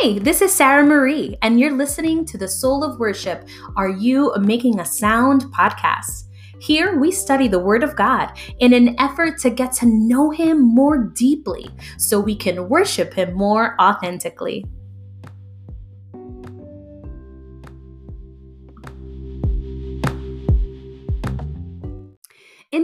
Hey, this is Sarah Marie, and you're listening to the Soul of Worship Are You Making a Sound podcast. Here we study the Word of God in an effort to get to know Him more deeply so we can worship Him more authentically.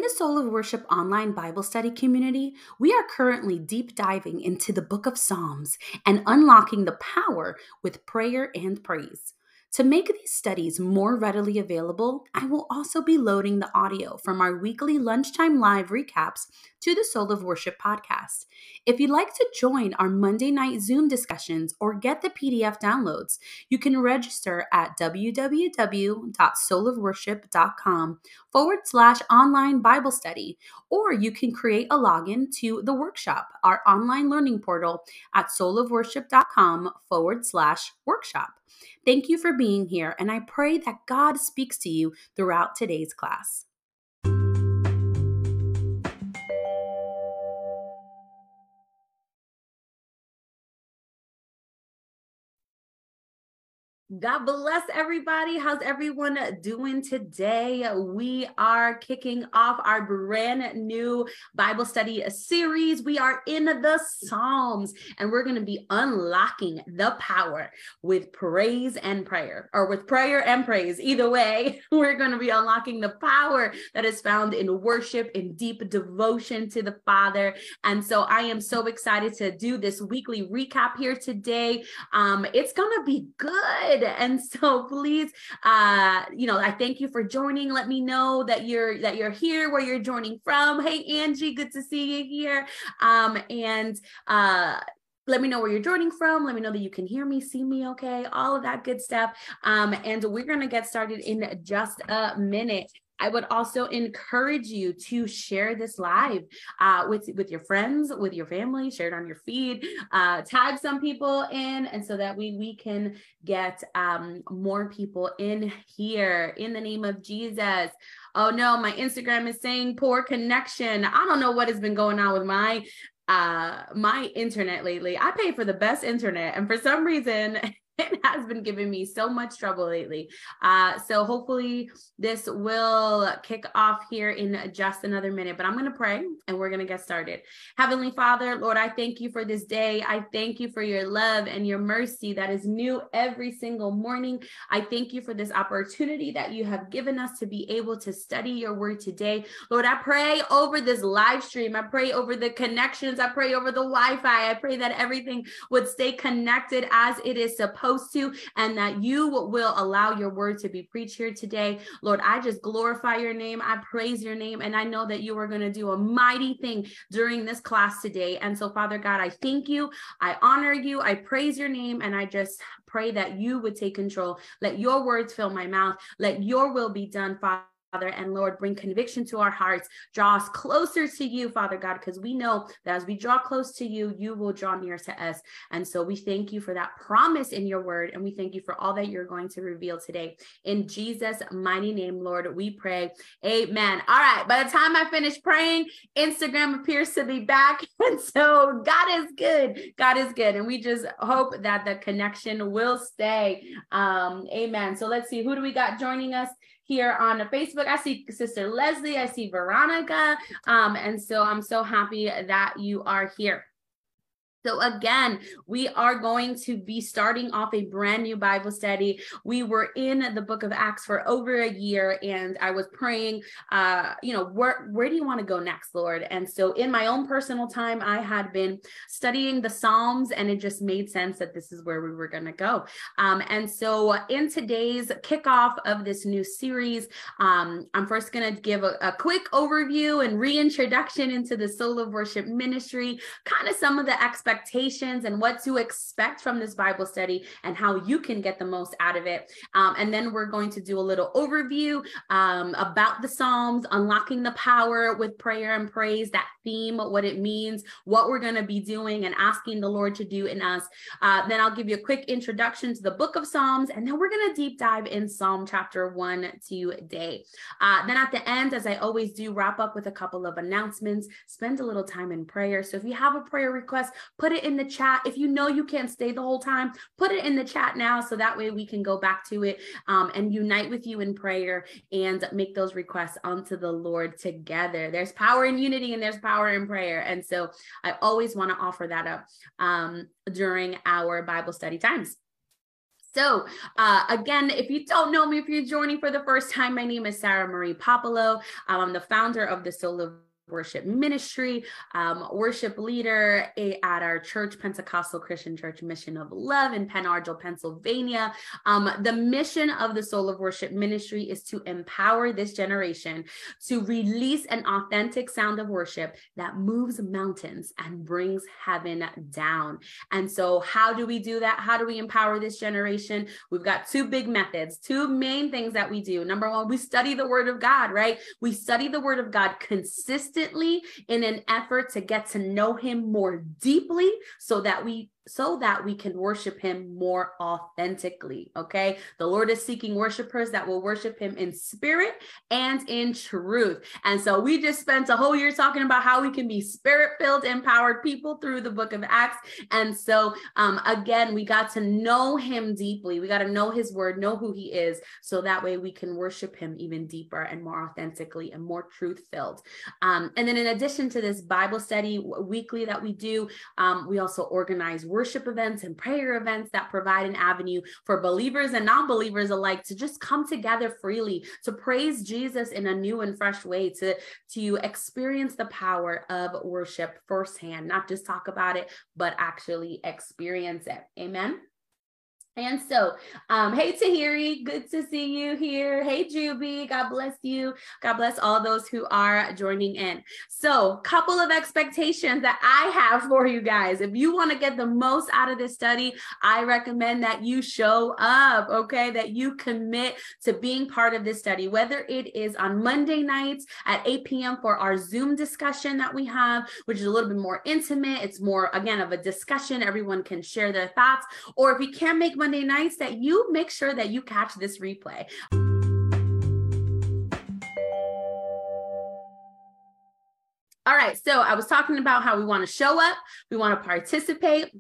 The Soul of Worship online Bible study community, we are currently deep diving into the book of Psalms and unlocking the power with prayer and praise. To make these studies more readily available, I will also be loading the audio from our weekly lunchtime live recaps to the Soul of Worship podcast. If you'd like to join our Monday night Zoom discussions or get the PDF downloads, you can register at www.soulofworship.com forward slash online Bible study, or you can create a login to the workshop, our online learning portal at soulofworship.com forward slash workshop. Thank you for being here, and I pray that God speaks to you throughout today's class. God bless everybody. How's everyone doing today? We are kicking off our brand new Bible study series. We are in the Psalms and we're going to be unlocking the power with praise and prayer, or with prayer and praise. Either way, we're going to be unlocking the power that is found in worship, in deep devotion to the Father. And so I am so excited to do this weekly recap here today. Um, it's going to be good good. And so please, uh, you know, I thank you for joining. Let me know that you're that you're here, where you're joining from. Hey, Angie, good to see you here. Um, and uh let me know where you're joining from. Let me know that you can hear me, see me okay, all of that good stuff. Um, and we're going to get started in just a minute. I would also encourage you to share this live uh, with with your friends, with your family, share it on your feed, uh, tag some people in, and so that we we can get um, more people in here in the name of Jesus. Oh no, my Instagram is saying poor connection. I don't know what has been going on with my uh my internet lately. I pay for the best internet, and for some reason. it has been giving me so much trouble lately. Uh, so hopefully this will kick off here in just another minute, but I'm going to pray and we're going to get started. Heavenly Father, Lord, I thank you for this day. I thank you for your love and your mercy that is new every single morning. I thank you for this opportunity that you have given us to be able to study your word today. Lord, I pray over this live stream. I pray over the connections. I pray over the Wi Fi. I pray that everything would stay connected as it is supposed supposed to, and that you will allow your word to be preached here today. Lord, I just glorify your name. I praise your name. And I know that you are going to do a mighty thing during this class today. And so, Father God, I thank you. I honor you. I praise your name. And I just pray that you would take control. Let your words fill my mouth. Let your will be done, Father. Father, and Lord, bring conviction to our hearts. Draw us closer to you, Father God, because we know that as we draw close to you, you will draw near to us. And so we thank you for that promise in your word, and we thank you for all that you're going to reveal today. In Jesus' mighty name, Lord, we pray. Amen. All right. By the time I finish praying, Instagram appears to be back. And so God is good. God is good. And we just hope that the connection will stay. Um, amen. So let's see. Who do we got joining us? Here on Facebook. I see Sister Leslie, I see Veronica. Um, and so I'm so happy that you are here. So, again, we are going to be starting off a brand new Bible study. We were in the book of Acts for over a year, and I was praying, uh, you know, where, where do you want to go next, Lord? And so, in my own personal time, I had been studying the Psalms, and it just made sense that this is where we were going to go. Um, and so, in today's kickoff of this new series, um, I'm first going to give a, a quick overview and reintroduction into the Soul of Worship ministry, kind of some of the expectations expectations and what to expect from this Bible study and how you can get the most out of it. Um, and then we're going to do a little overview um, about the Psalms, unlocking the power with prayer and praise, that theme, what it means, what we're going to be doing and asking the Lord to do in us. Uh, then I'll give you a quick introduction to the book of Psalms, and then we're going to deep dive in Psalm chapter one today. Uh, then at the end, as I always do, wrap up with a couple of announcements, spend a little time in prayer. So if you have a prayer request, put it in the chat. If you know you can't stay the whole time, put it in the chat now so that way we can go back to it um, and unite with you in prayer and make those requests unto the Lord together. There's power in unity and there's power in prayer. And so I always want to offer that up um, during our Bible study times. So, uh, again, if you don't know me, if you're joining for the first time, my name is Sarah Marie Popolo. I'm the founder of the Soul of worship ministry, um, worship leader at our church, Pentecostal Christian Church Mission of Love in Pen Argyl, Pennsylvania. Um, the mission of the Soul of Worship ministry is to empower this generation to release an authentic sound of worship that moves mountains and brings heaven down. And so, how do we do that? How do we empower this generation? We've got two big methods, two main things that we do. Number one, we study the Word of God, right? We study the Word of God consistently in an effort to get to know him more deeply so that we so that we can worship him more authentically. Okay. The Lord is seeking worshipers that will worship him in spirit and in truth. And so we just spent a whole year talking about how we can be spirit filled, empowered people through the book of Acts. And so, um, again, we got to know him deeply. We got to know his word, know who he is, so that way we can worship him even deeper and more authentically and more truth filled. Um, and then, in addition to this Bible study weekly that we do, um, we also organize worship events and prayer events that provide an avenue for believers and non believers alike to just come together freely to praise Jesus in a new and fresh way, to, to experience the power of worship firsthand, not just talk about it, but actually experience it. Amen. And so, um, hey Tahiri, good to see you here. Hey Juby, God bless you. God bless all those who are joining in. So, couple of expectations that I have for you guys. If you want to get the most out of this study, I recommend that you show up, okay? That you commit to being part of this study, whether it is on Monday nights at 8 p.m. for our Zoom discussion that we have, which is a little bit more intimate. It's more, again, of a discussion. Everyone can share their thoughts. Or if you can't make Monday nights that you make sure that you catch this replay. All right, so I was talking about how we want to show up, we want to participate,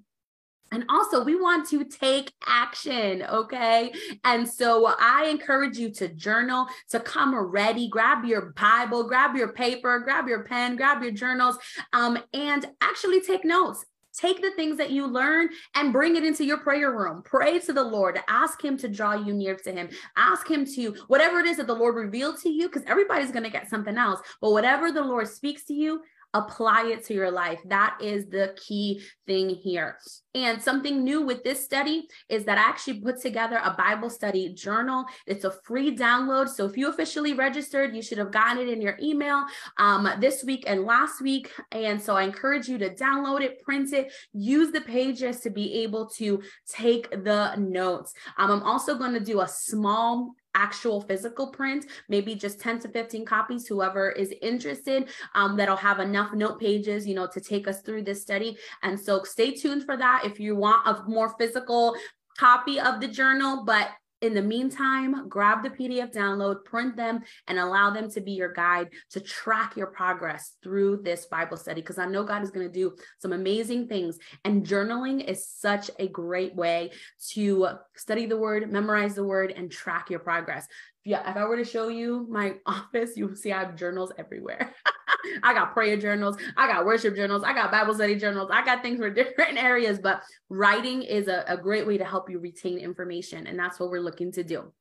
and also, we want to take action, okay? And so I encourage you to journal, to come ready, grab your Bible, grab your paper, grab your pen, grab your journals, um, and actually take notes. Take the things that you learn and bring it into your prayer room. Pray to the Lord. Ask Him to draw you near to Him. Ask Him to, whatever it is that the Lord revealed to you, because everybody's going to get something else. But whatever the Lord speaks to you, apply it to your life. That is the key thing here. And something new with this study is that I actually put together a Bible study journal. It's a free download. So if you officially registered, you should have gotten it in your email um, this week and last week. And so I encourage you to download it, print it, use the pages to be able to take the notes. Um, I'm also going to do a small actual physical print, maybe just 10 to 15 copies, whoever is interested, um, that'll have enough note pages, you know, to take us through this study. And so stay tuned for that if you want a more physical copy of the journal, but in the meantime, grab the PDF download, print them, and allow them to be your guide to track your progress through this Bible study. Because I know God is going to do some amazing things. And journaling is such a great way to study the word, memorize the word, and track your progress. Yeah, if I were to show you my office, you would see I have journals everywhere. I got prayer journals, I got worship journals, I got Bible study journals, I got things for different areas, but writing is a, a great way to help you retain information. And that's what we're looking to do.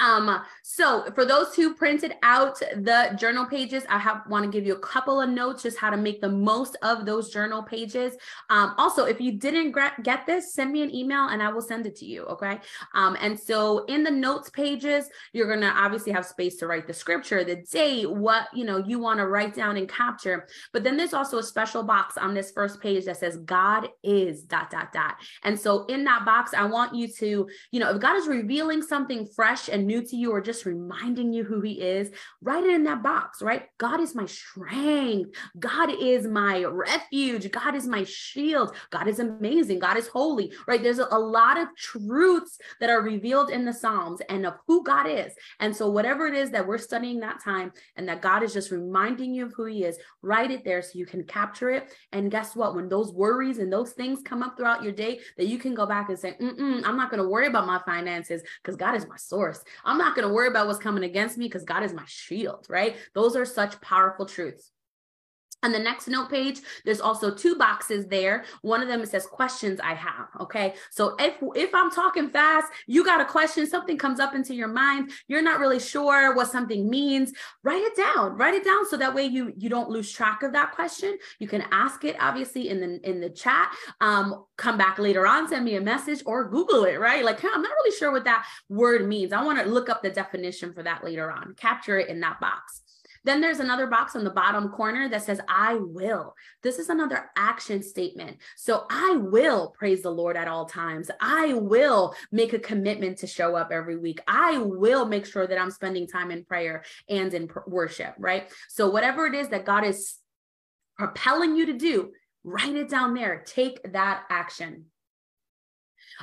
Um, so for those who printed out the journal pages, I have want to give you a couple of notes just how to make the most of those journal pages. Um, also, if you didn't get this, send me an email and I will send it to you. Okay. Um, and so in the notes pages, you're gonna obviously have space to write the scripture, the date, what you know you want to write down and capture. But then there's also a special box on this first page that says God is dot dot dot. And so in that box, I want you to, you know, if God is revealing something fresh fresh and new to you or just reminding you who he is, write it in that box, right? God is my strength. God is my refuge. God is my shield. God is amazing. God is holy, right? There's a, lot of truths that are revealed in the Psalms and of who God is. And so, whatever it is that we're studying that time and that God is just reminding you of who he is, write it there so you can capture it. And guess what? When those worries and those things come up throughout your day, that you can go back and say, mm I'm not going to worry about my finances because God is my source. I'm not going to worry about what's coming against me because God is my shield, right? Those are such powerful truths. On the next note page, there's also two boxes there. One of them says questions I have. Okay. So if if I'm talking fast, you got a question, something comes up into your mind, you're not really sure what something means, write it down. Write it down so that way you you don't lose track of that question. You can ask it obviously in the in the chat. Um, come back later on, send me a message or Google it, right? Like, hey, I'm not really sure what that word means. I want to look up the definition for that later on. Capture it in that box. Then there's another box on the bottom corner that says, I will. This is another action statement. So I will praise the Lord at all times. I will make a commitment to show up every week. I will make sure that I'm spending time in prayer and in worship, right? So whatever it is that God is propelling you to do, write it down there. Take that action.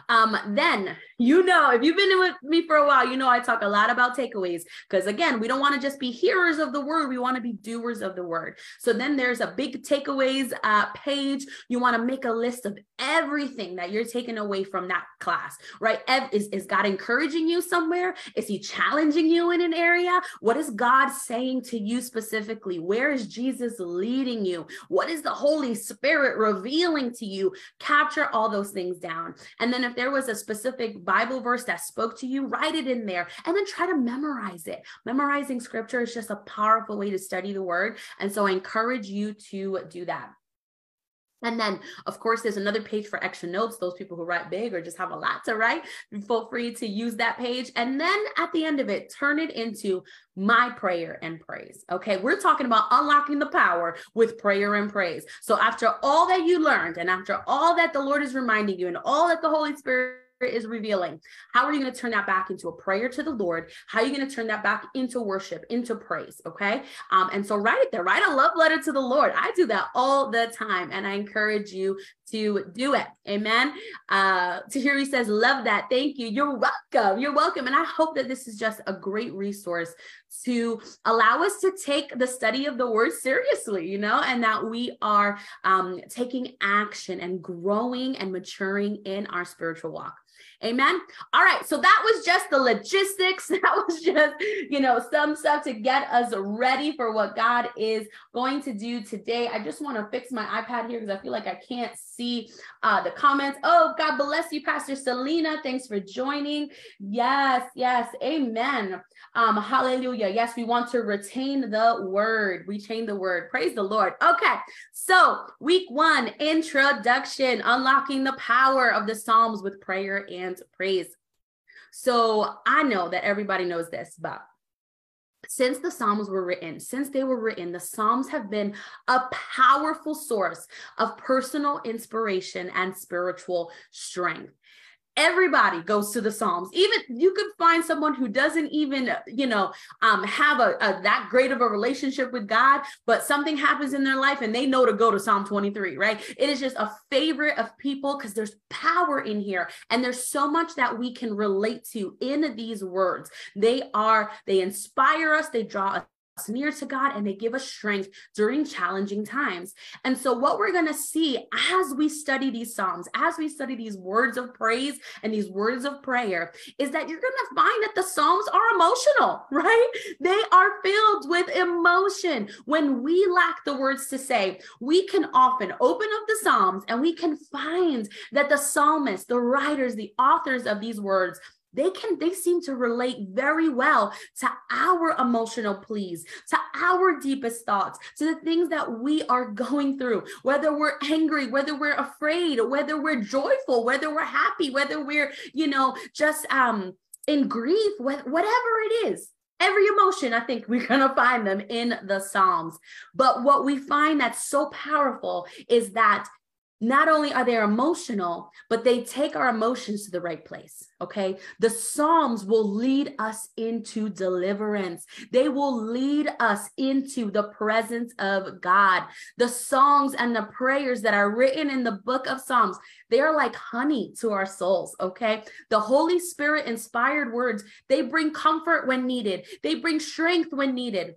Um, then you know, if you've been with me for a while, you know I talk a lot about takeaways because again, we don't want to just be hearers of the word, we want to be doers of the word. So then there's a big takeaways uh, page. You want to make a list of everything that you're taking away from that class, right? Is, is God encouraging you somewhere? Is He challenging you in an area? What is God saying to you specifically? Where is Jesus leading you? What is the Holy Spirit revealing to you? Capture all those things down. And then then if there was a specific Bible verse that spoke to you, write it in there and then try to memorize it. Memorizing scripture is just a powerful way to study the word. And so I encourage you to do that. And then, of course, there's another page for extra notes. Those people who write big or just have a lot to write, feel free to use that page. And then at the end of it, turn it into my prayer and praise. Okay, we're talking about unlocking the power with prayer and praise. So, after all that you learned, and after all that the Lord is reminding you, and all that the Holy Spirit is revealing. How are you going to turn that back into a prayer to the Lord? How are you going to turn that back into worship, into praise? Okay. Um, and so write it there, write a love letter to the Lord. I do that all the time, and I encourage you to do it. Amen. Uh, Tahiri says, Love that. Thank you. You're welcome. You're welcome. And I hope that this is just a great resource to allow us to take the study of the word seriously, you know, and that we are um, taking action and growing and maturing in our spiritual walk. Amen. All right. So that was just the logistics. That was just, you know, some stuff to get us ready for what God is going to do today. I just want to fix my iPad here because I feel like I can't see uh, the comments. Oh, God bless you, Pastor Selena. Thanks for joining. Yes, yes. Amen. Um, hallelujah. Yes, we want to retain the word. Retain the word. Praise the Lord. Okay. So, week one, introduction, unlocking the power of the Psalms with prayer and praise. So, I know that everybody knows this, but since the Psalms were written, since they were written, the Psalms have been a powerful source of personal inspiration and spiritual strength everybody goes to the psalms. Even you could find someone who doesn't even you know um, have a, a, that great of a relationship with god but something happens in their life and they know to go to psalm 23 right? It is just a favorite of people because there's power in here and there's so much that we can relate to in these words. They are they inspire us they draw near to God and they give us strength during challenging times. And so, what we're going to see as we study these Psalms, as we study these words of praise and these words of prayer, is that you're going to find that the Psalms are emotional, right? They are filled with emotion. When we lack the words to say, we can often open up the Psalms and we can find that the psalmists, the writers, the authors of these words, they can they seem to relate very well to our emotional pleas to our deepest thoughts to the things that we are going through whether we're angry whether we're afraid whether we're joyful whether we're happy whether we're you know just um in grief whatever it is. Every emotion i think we're going to find them in the psalms. But what we find that's so powerful is that not only are they emotional, but they take our emotions to the right place. Okay. The Psalms will lead us into deliverance, they will lead us into the presence of God. The songs and the prayers that are written in the book of Psalms, they are like honey to our souls. Okay. The Holy Spirit inspired words, they bring comfort when needed, they bring strength when needed.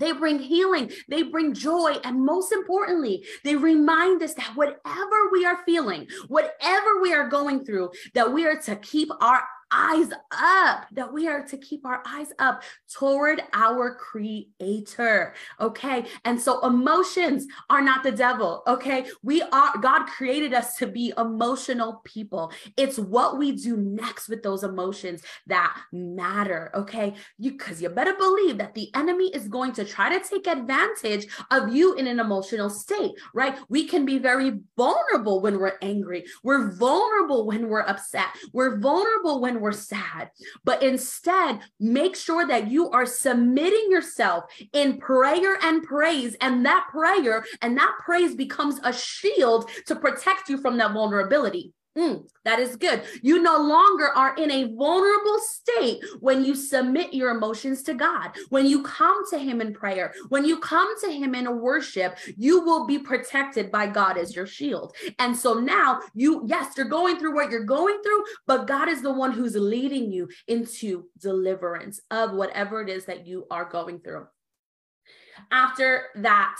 They bring healing, they bring joy, and most importantly, they remind us that whatever we are feeling, whatever we are going through, that we are to keep our eyes up, that we are to keep our eyes up toward our creator. Okay. And so emotions are not the devil. Okay. We are, God created us to be emotional people. It's what we do next with those emotions that matter. Okay. You, cause you better believe that the enemy is going to try to take advantage of you in an emotional state, right? We can be very vulnerable when we're angry. We're vulnerable when we're upset. We're vulnerable when we're sad, but instead make sure that you are submitting yourself in prayer and praise. And that prayer and that praise becomes a shield to protect you from that vulnerability. Mm, that is good. You no longer are in a vulnerable state when you submit your emotions to God. When you come to Him in prayer, when you come to Him in worship, you will be protected by God as your shield. And so now you, yes, you're going through what you're going through, but God is the one who's leading you into deliverance of whatever it is that you are going through. After that,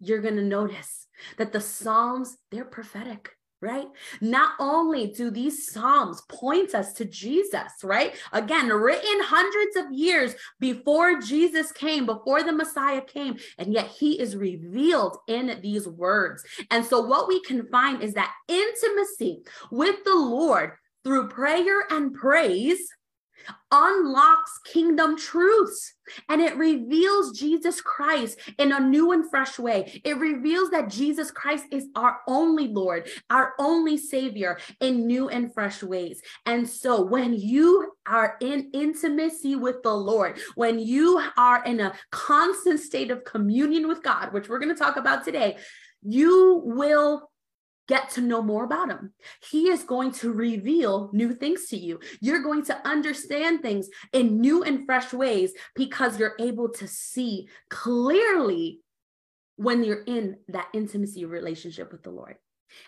you're going to notice that the Psalms, they're prophetic right? Not only do these Psalms point us to Jesus, right? Again, written hundreds of years before Jesus came, before the Messiah came, and yet he is revealed in these words. And so, what we can find is that intimacy with the Lord through prayer and praise unlocks kingdom truths and it reveals Jesus Christ in a new and fresh way. It reveals that Jesus Christ is our only Lord, our only Savior in new and fresh ways. And so when you are in intimacy with the Lord, when you are in a constant state of communion with God, which we're going to talk about today, you will get to know more about him. He is going to reveal new things to you. You're going to understand things in new and fresh ways because you're able to see clearly when you're in that intimacy relationship with the Lord.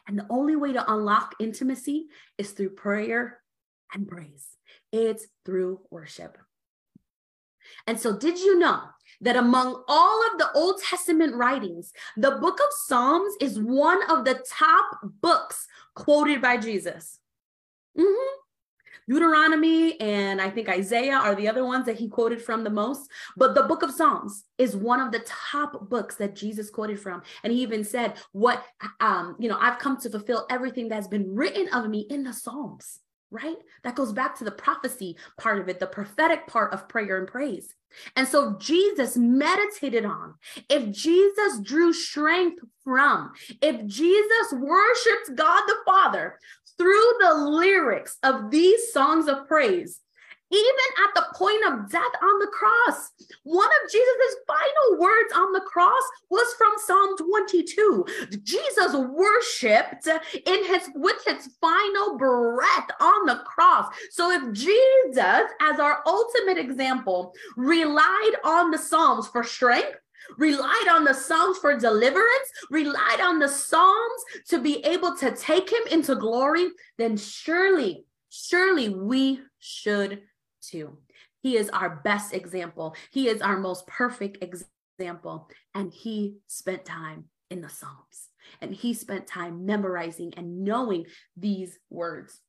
And the only way to unlock intimacy is through prayer and praise. It's through worship. And so, did you know that among all of the Old Testament writings, the book of Psalms is one of the top books quoted by Jesus. Mm-hmm. Deuteronomy and I think Isaiah are the other ones that he quoted from the most. But the book of Psalms is one of the top books that Jesus quoted from. And he even said, What, um, you know, I've come to fulfill everything that's been written of me in the Psalms, right? That goes back to the prophecy part of it, the prophetic part of prayer and praise. And so Jesus meditated on if Jesus drew strength from, if Jesus worshiped God the Father through the lyrics of these songs of praise, even at the point of death on the cross. One of Jesus' final words on the cross was from Psalm 22. Jesus worshiped in his with his final breath on the cross. So if Jesus, as our ultimate example, relied on the Psalms for strength, relied on the Psalms for deliverance, relied on the Psalms to be able to take him into glory, then surely, surely we should too. He is our best example. He is our most perfect example. And he spent time in the Psalms and he spent time memorizing and knowing these words.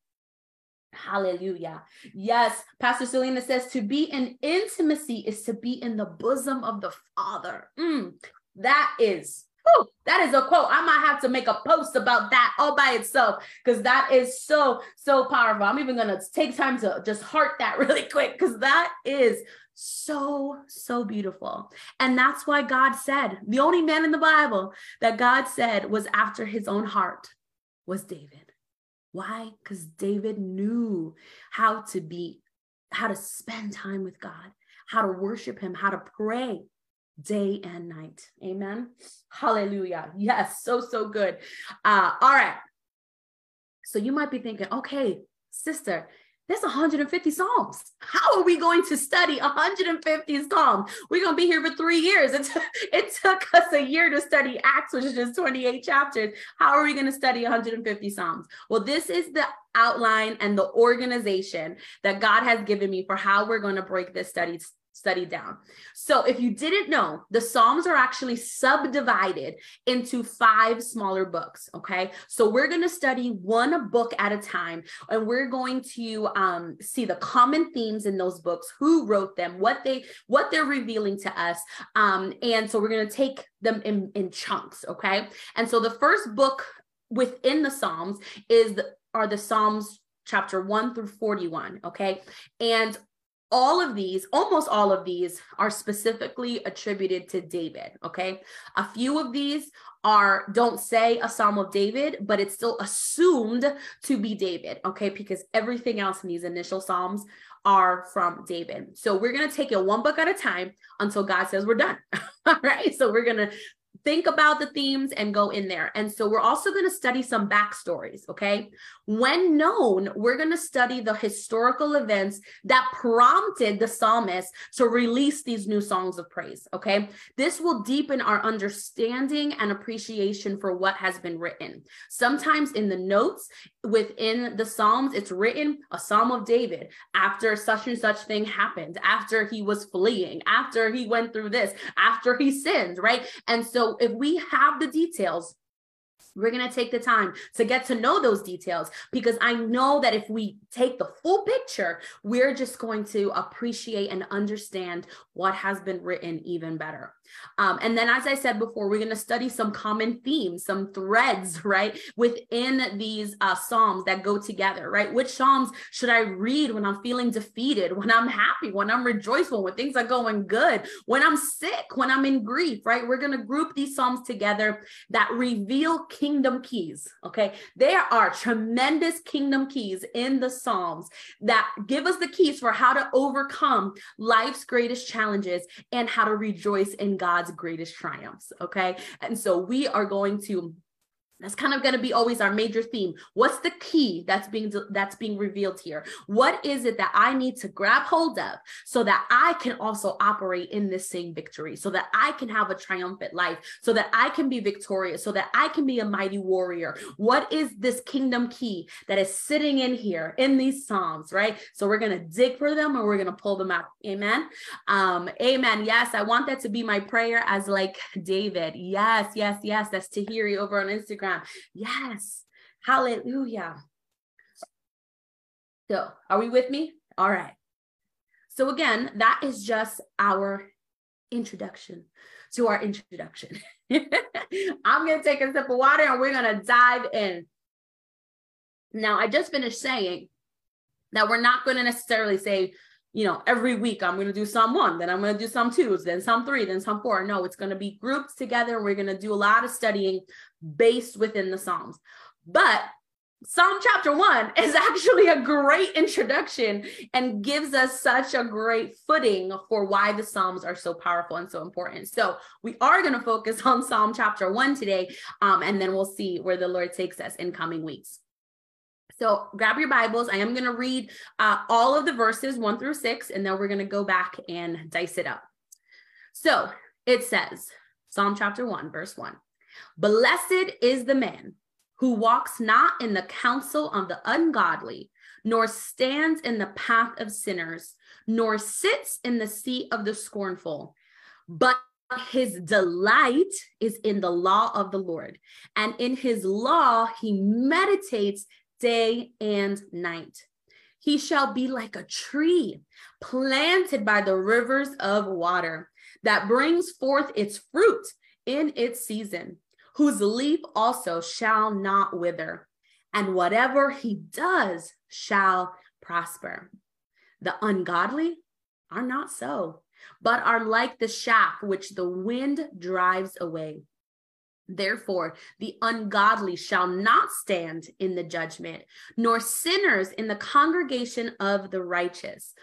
Hallelujah. Yes, Pastor Selena says to be in intimacy is to be in the bosom of the Father. Mm, that is Whew, that is a quote. I might have to make a post about that all by itself because that is so, so powerful. I'm even going to take time to just heart that really quick because that is so, so beautiful. And that's why God said, the only man in the Bible that God said was after his own heart was David. Why? Because David knew how to be, how to spend time with God, how to worship him, how to pray day and night. Amen. Hallelujah. Yes, so, so good. Uh, all right. So you might be thinking, okay, sister, there's 150 Psalms. How are we going to study 150 Psalms? We're going to be here for three years. It, t- it took us a year to study Acts, which is just 28 chapters. How are we going to study 150 Psalms? Well, this is the outline and the organization that God has given me for how we're going to break this study study down. So, if you didn't know, the Psalms are actually subdivided into five smaller books. Okay. So, we're going to study one book at a time, and we're going to um, see the common themes in those books, who wrote them, what they what they're revealing to us. Um, and so, we're going to take them in, in chunks. Okay. And so, the first book within the Psalms is are the Psalms chapter 1 through 41 okay and all of these, almost all of these, are specifically attributed to David. Okay. A few of these are, don't say a Psalm of David, but it's still assumed to be David. Okay. Because everything else in these initial Psalms are from David. So we're going to take it one book at a time until God says we're done. all right. So we're going to think about the themes and go in there. And so we're also going to study some backstories. Okay. When known, we're going to study the historical events that prompted the psalmist to release these new songs of praise. Okay. This will deepen our understanding and appreciation for what has been written. Sometimes in the notes within the Psalms, it's written a Psalm of David after such and such thing happened, after he was fleeing, after he went through this, after he sinned, right? And so if we have the details, we're going to take the time to get to know those details because I know that if we take the full picture, we're just going to appreciate and understand what has been written even better. Um, and then, as I said before, we're going to study some common themes, some threads, right, within these uh, Psalms that go together, right? Which Psalms should I read when I'm feeling defeated, when I'm happy, when I'm rejoiceful, when things are going good, when I'm sick, when I'm in grief, right? We're going to group these Psalms together that reveal kingdom keys, okay? There are tremendous kingdom keys in the Psalms that give us the keys for how to overcome life's greatest challenges and how to rejoice in God's greatest triumphs. Okay. And so we are going to that's kind of going to be always our major theme. What's the key that's being that's being revealed here? What is it that I need to grab hold of so that I can also operate in this same victory, so that I can have a triumphant life, so that I can be victorious, so that I can be a mighty warrior? What is this kingdom key that is sitting in here in these psalms, right? So we're going to dig for them and we're going to pull them out. Amen. Um amen. Yes, I want that to be my prayer as like David. Yes, yes, yes. That's Tahiri over on Instagram Yes. Hallelujah. So, are we with me? All right. So, again, that is just our introduction to our introduction. I'm going to take a sip of water and we're going to dive in. Now, I just finished saying that we're not going to necessarily say, you know, every week I'm going to do Psalm one, then I'm going to do Psalm twos, then Psalm three, then Psalm four. No, it's going to be grouped together. We're going to do a lot of studying based within the Psalms. But Psalm chapter one is actually a great introduction and gives us such a great footing for why the Psalms are so powerful and so important. So we are going to focus on Psalm chapter one today, um, and then we'll see where the Lord takes us in coming weeks. So grab your Bibles. I am going to read uh, all of the verses one through six, and then we're going to go back and dice it up. So it says, Psalm chapter one, verse one Blessed is the man who walks not in the counsel of the ungodly, nor stands in the path of sinners, nor sits in the seat of the scornful, but his delight is in the law of the Lord, and in his law he meditates day and night. He shall be like a tree planted by the rivers of water that brings forth its fruit in its season, whose leaf also shall not wither, and whatever he does shall prosper. The ungodly are not so, but are like the shaft which the wind drives away. Therefore, the ungodly shall not stand in the judgment, nor sinners in the congregation of the righteous.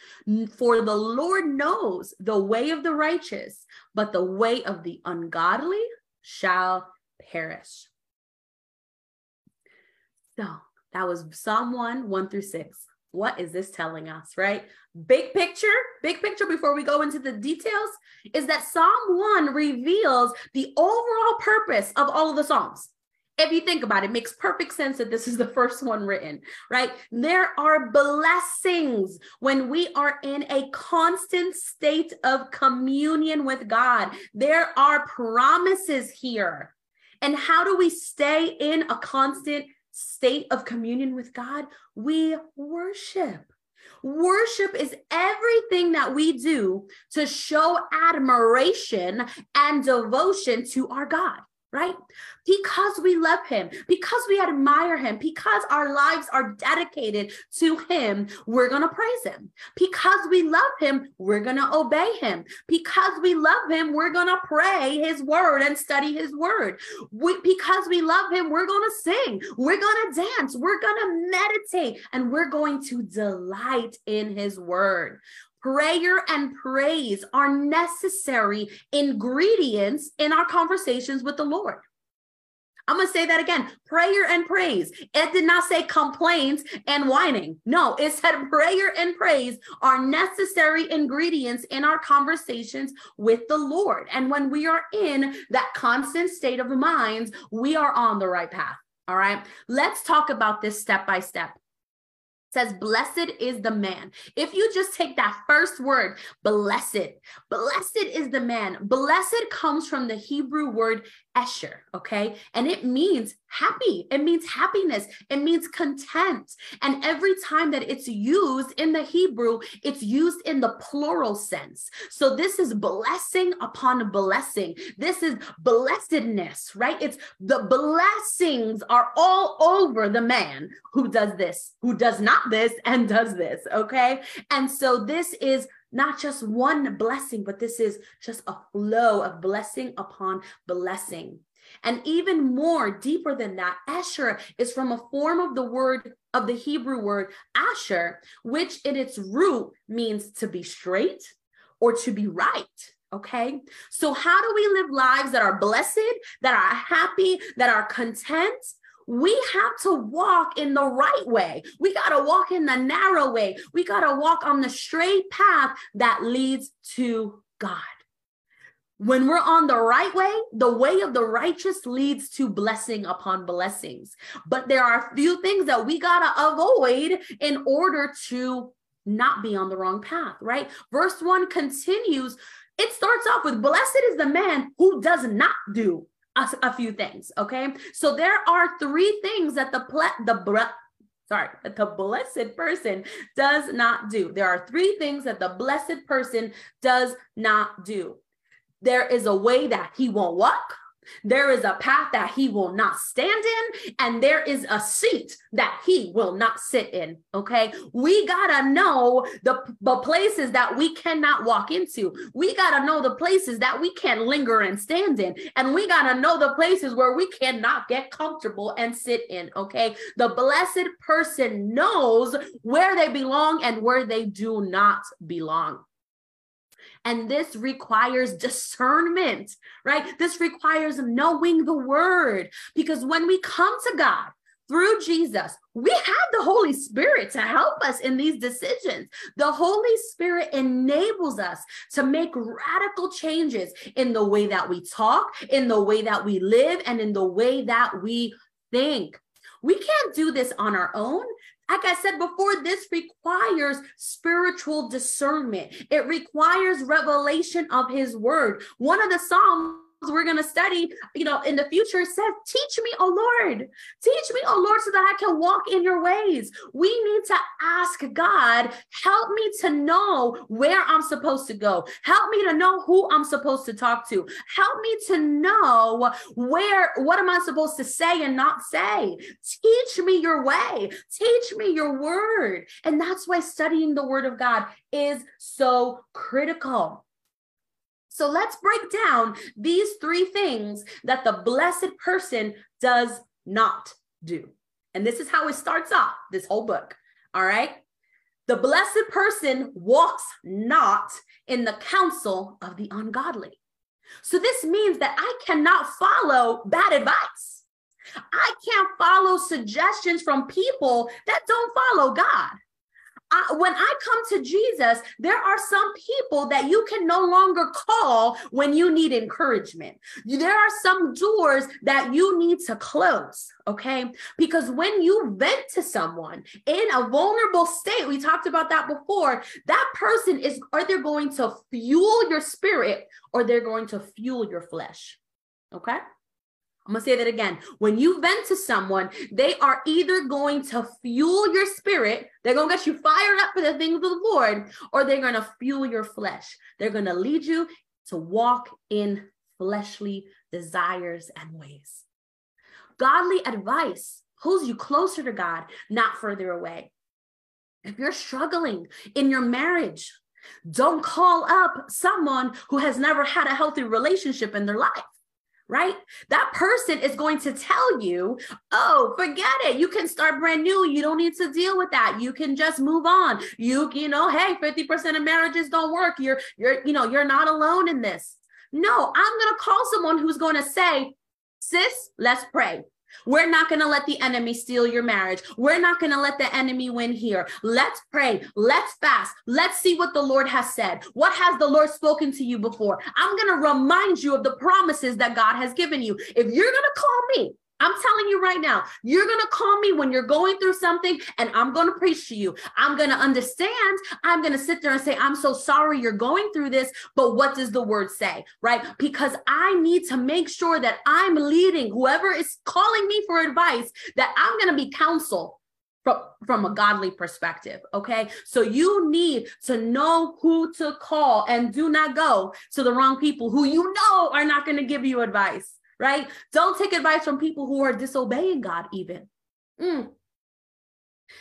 For the Lord knows the way of the righteous, but the way of the ungodly shall perish. So that was Psalm 1, 1 through 6. What is this telling us, right? Big picture, big picture before we go into the details is that Psalm 1 reveals the overall purpose of all of the Psalms. If you think about it, it makes perfect sense that this is the first one written, right? There are blessings when we are in a constant state of communion with God. There are promises here. And how do we stay in a constant state of communion with God, we worship. Worship is everything that we do to show admiration and devotion to our God right? Because we love him, because we admire him, because our lives are dedicated to him, we're going to praise him. Because we love him, we're going to obey him. Because we love him, we're going to pray his word and study his word. We, because we love him, we're going to sing, we're going to dance, we're going to meditate, and we're going to delight in his word. Prayer and praise are necessary ingredients in our conversations with the Lord. I'm going to say that again prayer and praise. It did not say complaints and whining. No, it said prayer and praise are necessary ingredients in our conversations with the Lord. And when we are in that constant state of mind, we are on the right path. All right. Let's talk about this step by step says, Blessed is the man. If you just take that first word, blessed, blessed is the man. Blessed comes from the Hebrew word Esher, okay? And it means happy. It means happiness. It means content. And every time that it's used in the Hebrew, it's used in the plural sense. So this is blessing upon blessing. This is blessedness, right? It's the blessings are all over the man who does this, who does not this and does this, okay? And so this is not just one blessing, but this is just a flow of blessing upon blessing. And even more deeper than that, Esher is from a form of the word of the Hebrew word Asher, which in its root means to be straight or to be right. Okay. So, how do we live lives that are blessed, that are happy, that are content? We have to walk in the right way. We got to walk in the narrow way. We got to walk on the straight path that leads to God. When we're on the right way, the way of the righteous leads to blessing upon blessings. But there are a few things that we got to avoid in order to not be on the wrong path, right? Verse one continues. It starts off with Blessed is the man who does not do a, a few things. Okay. So there are three things that the ple- the bre- sorry, that the blessed person does not do. There are three things that the blessed person does not do. There is a way that he won't walk. There is a path that he will not stand in, and there is a seat that he will not sit in. Okay. We got to know the, the places that we cannot walk into. We got to know the places that we can't linger and stand in. And we got to know the places where we cannot get comfortable and sit in. Okay. The blessed person knows where they belong and where they do not belong. And this requires discernment, right? This requires knowing the word because when we come to God, through Jesus, we have the Holy Spirit to help us in these decisions. The Holy Spirit enables us to make radical changes in the way that we talk, in the way that we live, and in the way that we think. We can't do this on our own. Like I said before, this requires spiritual discernment. It requires revelation of his word. One of the Psalms we're going to study, you know, in the future says, Teach me, oh Lord, teach me, oh Lord, so that I can walk in your ways. We need to ask God, help me to know where I'm supposed to go. Help me to know who I'm supposed to talk to. Help me to know where, what am I supposed to say and not say? Teach me your way, teach me your word. And that's why studying the word of God is so critical. So let's break down these three things that the blessed person does not do. And this is how it starts off this whole book. All right. The blessed person walks not in the counsel of the ungodly. So this means that I cannot follow bad advice. I can't follow suggestions from people that don't follow God. I, when I come to Jesus, there are some people that you can no longer call when you need encouragement. There are some doors that you need to close, okay? Because when you vent to someone in a vulnerable state, we talked about that before, that person is either going to fuel your spirit or they're going to fuel your flesh, okay? I'm gonna say that again. When you vent to someone, they are either going to fuel your spirit, they're gonna get you fired up for the things of the Lord, or they're gonna fuel your flesh. They're gonna lead you to walk in fleshly desires and ways. Godly advice pulls you closer to God, not further away. If you're struggling in your marriage, don't call up someone who has never had a healthy relationship in their life right? That person is going to tell you, oh, forget it. You can start brand new. You don't need to deal with that. You can just move on. You, you know, hey, 50% of marriages don't work. You're, you're, you know, you're not alone in this. No, I'm going to call someone who's going to say, sis, let's pray. We're not going to let the enemy steal your marriage. We're not going to let the enemy win here. Let's pray. Let's fast. Let's see what the Lord has said. What has the Lord spoken to you before? I'm going to remind you of the promises that God has given you. If you're going to call me, I'm telling you right now, you're going to call me when you're going through something and I'm going to preach to you. I'm going to understand. I'm going to sit there and say, I'm so sorry you're going through this, but what does the word say? Right? Because I need to make sure that I'm leading whoever is calling me for advice, that I'm going to be counsel from, from a godly perspective. Okay. So you need to know who to call and do not go to the wrong people who you know are not going to give you advice right? Don't take advice from people who are disobeying God, even. Mm.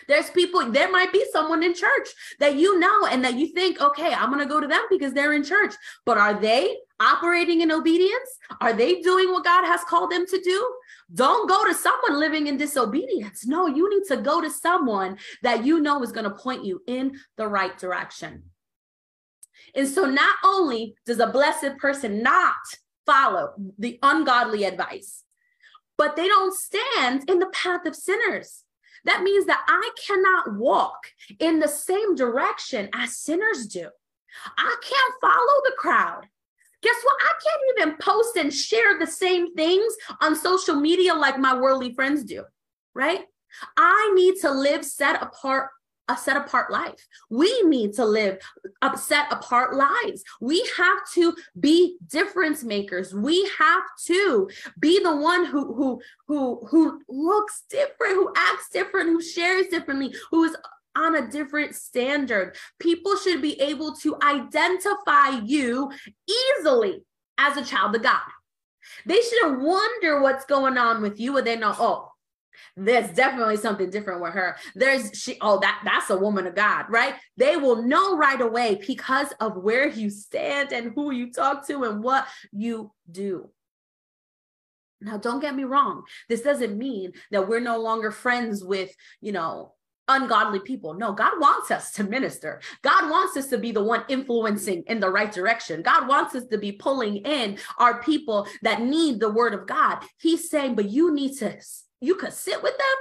There's people, there might be someone in church that you know and that you think, okay, I'm going to go to them because they're in church. But are they operating in obedience? Are they doing what God has called them to do? Don't go to someone living in disobedience. No, you need to go to someone that you know is going to point you in the right direction. And so, not only does a blessed person not follow the ungodly advice, but they don't stand in the path of sinners. That means that I cannot walk in the same direction as sinners do. I can't follow the crowd. Guess what? I can't even post and share the same things on social media like my worldly friends do, right? I need to live set apart a set apart life. We need to live a set apart lives. We have to be difference makers. We have to be the one who who who who looks different, who acts different, who shares differently, who is on a different standard. People should be able to identify you easily as a child of God. They shouldn't wonder what's going on with you, or they know, oh, there's definitely something different with her there's she oh that that's a woman of god right they will know right away because of where you stand and who you talk to and what you do now don't get me wrong this doesn't mean that we're no longer friends with you know ungodly people. No, God wants us to minister. God wants us to be the one influencing in the right direction. God wants us to be pulling in our people that need the word of God. He's saying, but you need to you could sit with them,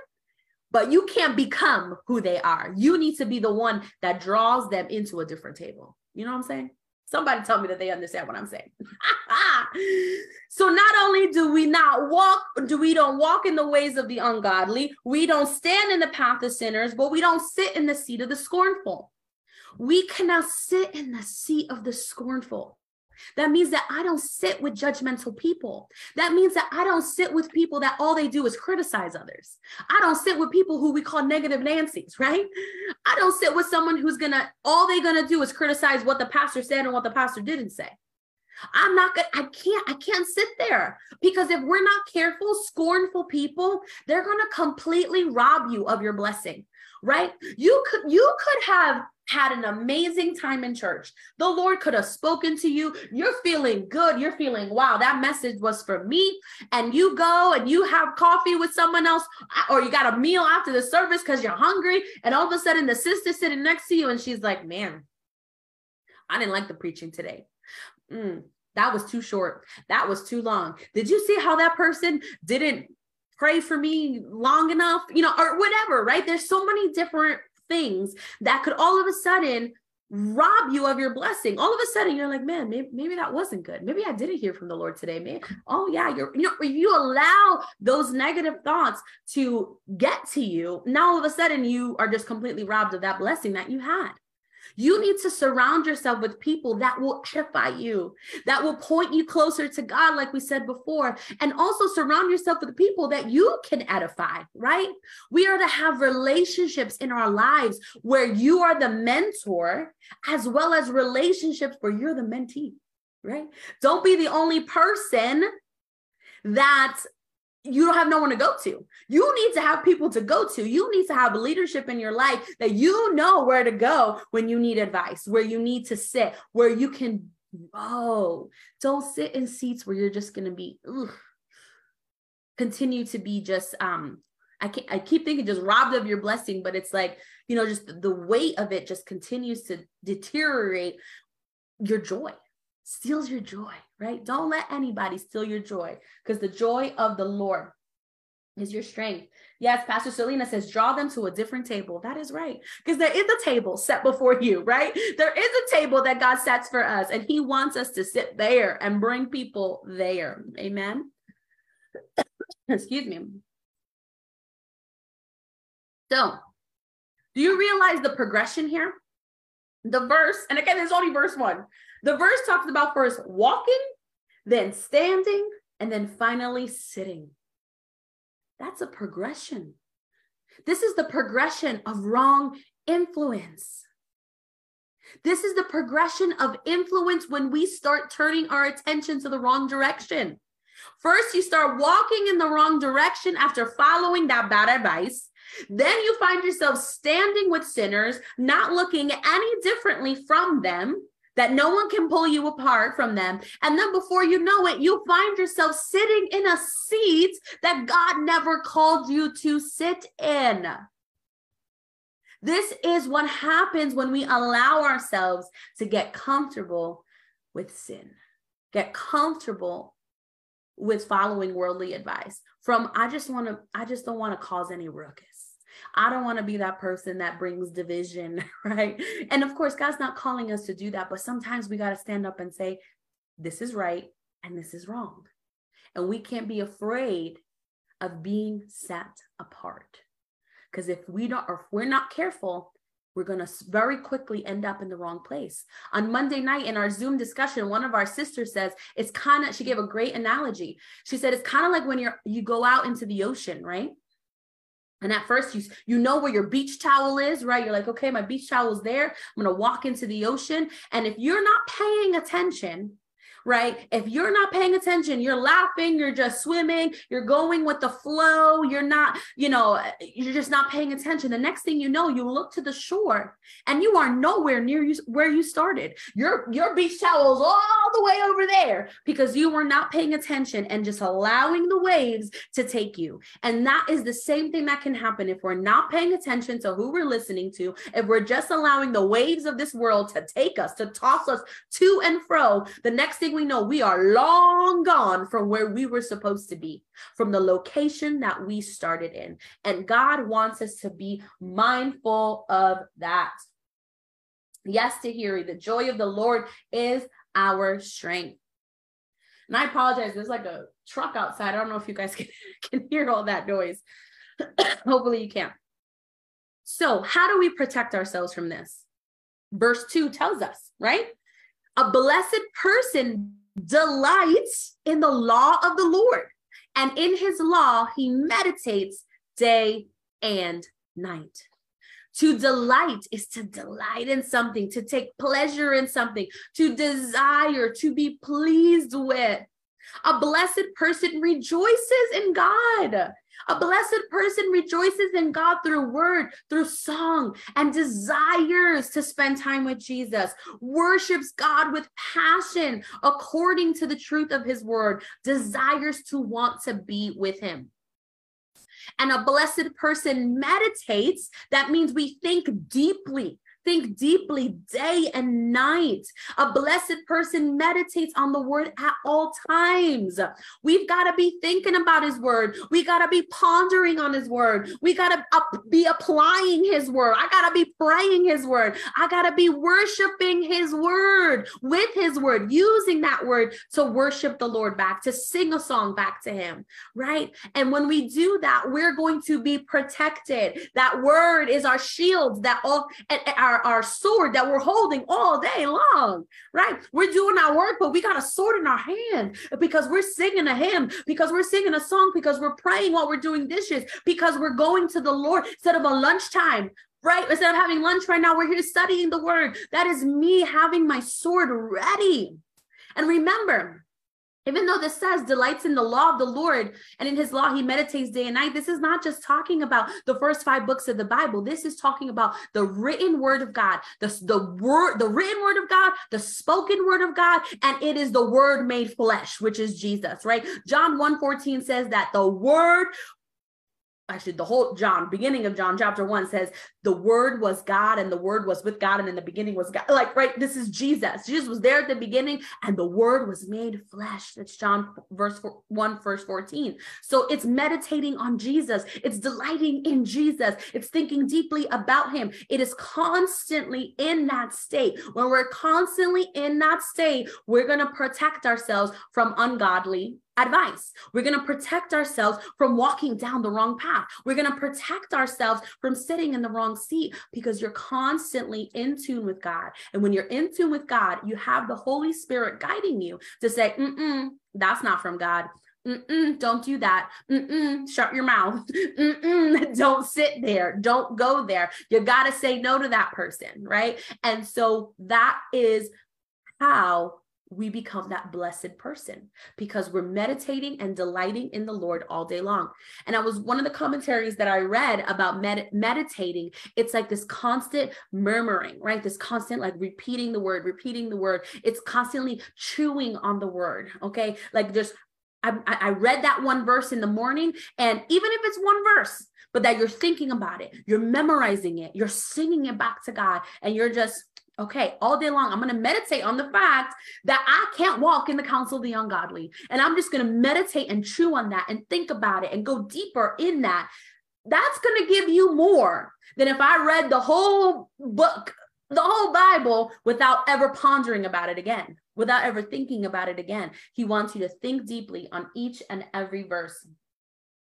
but you can't become who they are. You need to be the one that draws them into a different table. You know what I'm saying? Somebody tell me that they understand what I'm saying. so not only do we not walk, do we don't walk in the ways of the ungodly, we don't stand in the path of sinners, but we don't sit in the seat of the scornful. We cannot sit in the seat of the scornful. That means that I don't sit with judgmental people. That means that I don't sit with people that all they do is criticize others. I don't sit with people who we call negative Nancy's, right? I don't sit with someone who's gonna, all they're gonna do is criticize what the pastor said and what the pastor didn't say. I'm not gonna, I can't, I can't sit there because if we're not careful, scornful people, they're gonna completely rob you of your blessing, right? You could, you could have had an amazing time in church. The Lord could have spoken to you. You're feeling good. You're feeling, wow, that message was for me. And you go and you have coffee with someone else, or you got a meal after the service because you're hungry. And all of a sudden, the sister sitting next to you, and she's like, man, I didn't like the preaching today. Mm, that was too short. That was too long. Did you see how that person didn't pray for me long enough? You know, or whatever, right? There's so many different things that could all of a sudden rob you of your blessing. All of a sudden, you're like, man, maybe, maybe that wasn't good. Maybe I didn't hear from the Lord today. Maybe, oh yeah, you're, you know, you allow those negative thoughts to get to you, now all of a sudden you are just completely robbed of that blessing that you had. You need to surround yourself with people that will edify you, that will point you closer to God, like we said before, and also surround yourself with people that you can edify, right? We are to have relationships in our lives where you are the mentor, as well as relationships where you're the mentee, right? Don't be the only person that you don't have no one to go to. You need to have people to go to. You need to have leadership in your life that you know where to go when you need advice, where you need to sit, where you can grow. Don't sit in seats where you're just going to be ugh, continue to be just um I can I keep thinking just robbed of your blessing, but it's like, you know, just the weight of it just continues to deteriorate your joy steals your joy, right? Don't let anybody steal your joy because the joy of the Lord is your strength. Yes, Pastor Selena says, draw them to a different table. That is right. Because there is a table set before you, right? There is a table that God sets for us, and He wants us to sit there and bring people there. Amen. Excuse me. So, do you realize the progression here? The verse, and again, there's only verse one. The verse talks about first walking, then standing, and then finally sitting. That's a progression. This is the progression of wrong influence. This is the progression of influence when we start turning our attention to the wrong direction. First, you start walking in the wrong direction after following that bad advice. Then you find yourself standing with sinners, not looking any differently from them that no one can pull you apart from them. And then before you know it, you find yourself sitting in a seat that God never called you to sit in. This is what happens when we allow ourselves to get comfortable with sin, get comfortable with following worldly advice. From I just want to, I just don't want to cause any ruckus. I don't want to be that person that brings division, right? And of course, God's not calling us to do that, but sometimes we got to stand up and say, this is right and this is wrong. And we can't be afraid of being set apart. Because if we don't, or if we're not careful, we're going to very quickly end up in the wrong place. On Monday night in our Zoom discussion, one of our sisters says it's kind of, she gave a great analogy. She said it's kind of like when you're, you go out into the ocean, right? And at first, you you know where your beach towel is, right? You're like, okay, my beach towel is there. I'm gonna walk into the ocean. And if you're not paying attention, right? If you're not paying attention, you're laughing, you're just swimming, you're going with the flow, you're not, you know, you're just not paying attention. The next thing you know, you look to the shore and you are nowhere near you where you started. Your your beach towels all the way over there because you were not paying attention and just allowing the waves to take you. And that is the same thing that can happen if we're not paying attention to who we're listening to, if we're just allowing the waves of this world to take us, to toss us to and fro. The next thing we know, we are long gone from where we were supposed to be, from the location that we started in. And God wants us to be mindful of that. Yes, Tahiri, the joy of the Lord is our strength. And I apologize, there's like a truck outside. I don't know if you guys can, can hear all that noise. Hopefully, you can. So, how do we protect ourselves from this? Verse 2 tells us, right? A blessed person delights in the law of the Lord, and in his law he meditates day and night. To delight is to delight in something, to take pleasure in something, to desire, to be pleased with. A blessed person rejoices in God. A blessed person rejoices in God through word, through song, and desires to spend time with Jesus, worships God with passion according to the truth of his word, desires to want to be with him. And a blessed person meditates, that means we think deeply think deeply day and night. A blessed person meditates on the word at all times. We've got to be thinking about his word. We got to be pondering on his word. We got to be applying his word. I got to be praying his word. I got to be worshiping his word with his word, using that word to worship the Lord back, to sing a song back to him, right? And when we do that, we're going to be protected. That word is our shield that all our our, sword that we're holding all day long, right? We're doing our work, but we got a sword in our hand because we're singing a hymn, because we're singing a song, because we're praying while we're doing dishes, because we're going to the Lord instead of a lunchtime right? Instead of having lunch right now, we're here studying the word. That is me having my sword ready. And remember, even though this says delights in the law of the Lord and in his law he meditates day and night, this is not just talking about the first five books of the Bible. This is talking about the written word of God, the, the word, the written word of God, the spoken word of God, and it is the word made flesh, which is Jesus, right? John 1 14 says that the word actually the whole John, beginning of John chapter one says the word was God and the word was with God and in the beginning was God. Like, right, this is Jesus. Jesus was there at the beginning and the word was made flesh. That's John verse four, 1, verse 14. So it's meditating on Jesus. It's delighting in Jesus. It's thinking deeply about him. It is constantly in that state. When we're constantly in that state, we're going to protect ourselves from ungodly advice. We're going to protect ourselves from walking down the wrong path. We're going to protect ourselves from sitting in the wrong seat because you're constantly in tune with God. And when you're in tune with God, you have the Holy Spirit guiding you to say, Mm-mm, that's not from God. Mm-mm, don't do that. Mm-mm, shut your mouth. Mm-mm, don't sit there. Don't go there. You got to say no to that person, right? And so that is how we become that blessed person because we're meditating and delighting in the Lord all day long. And I was one of the commentaries that I read about med- meditating. It's like this constant murmuring, right? This constant like repeating the word, repeating the word. It's constantly chewing on the word. Okay. Like just, I, I read that one verse in the morning, and even if it's one verse, but that you're thinking about it, you're memorizing it, you're singing it back to God, and you're just Okay, all day long, I'm going to meditate on the fact that I can't walk in the counsel of the ungodly. And I'm just going to meditate and chew on that and think about it and go deeper in that. That's going to give you more than if I read the whole book, the whole Bible without ever pondering about it again, without ever thinking about it again. He wants you to think deeply on each and every verse.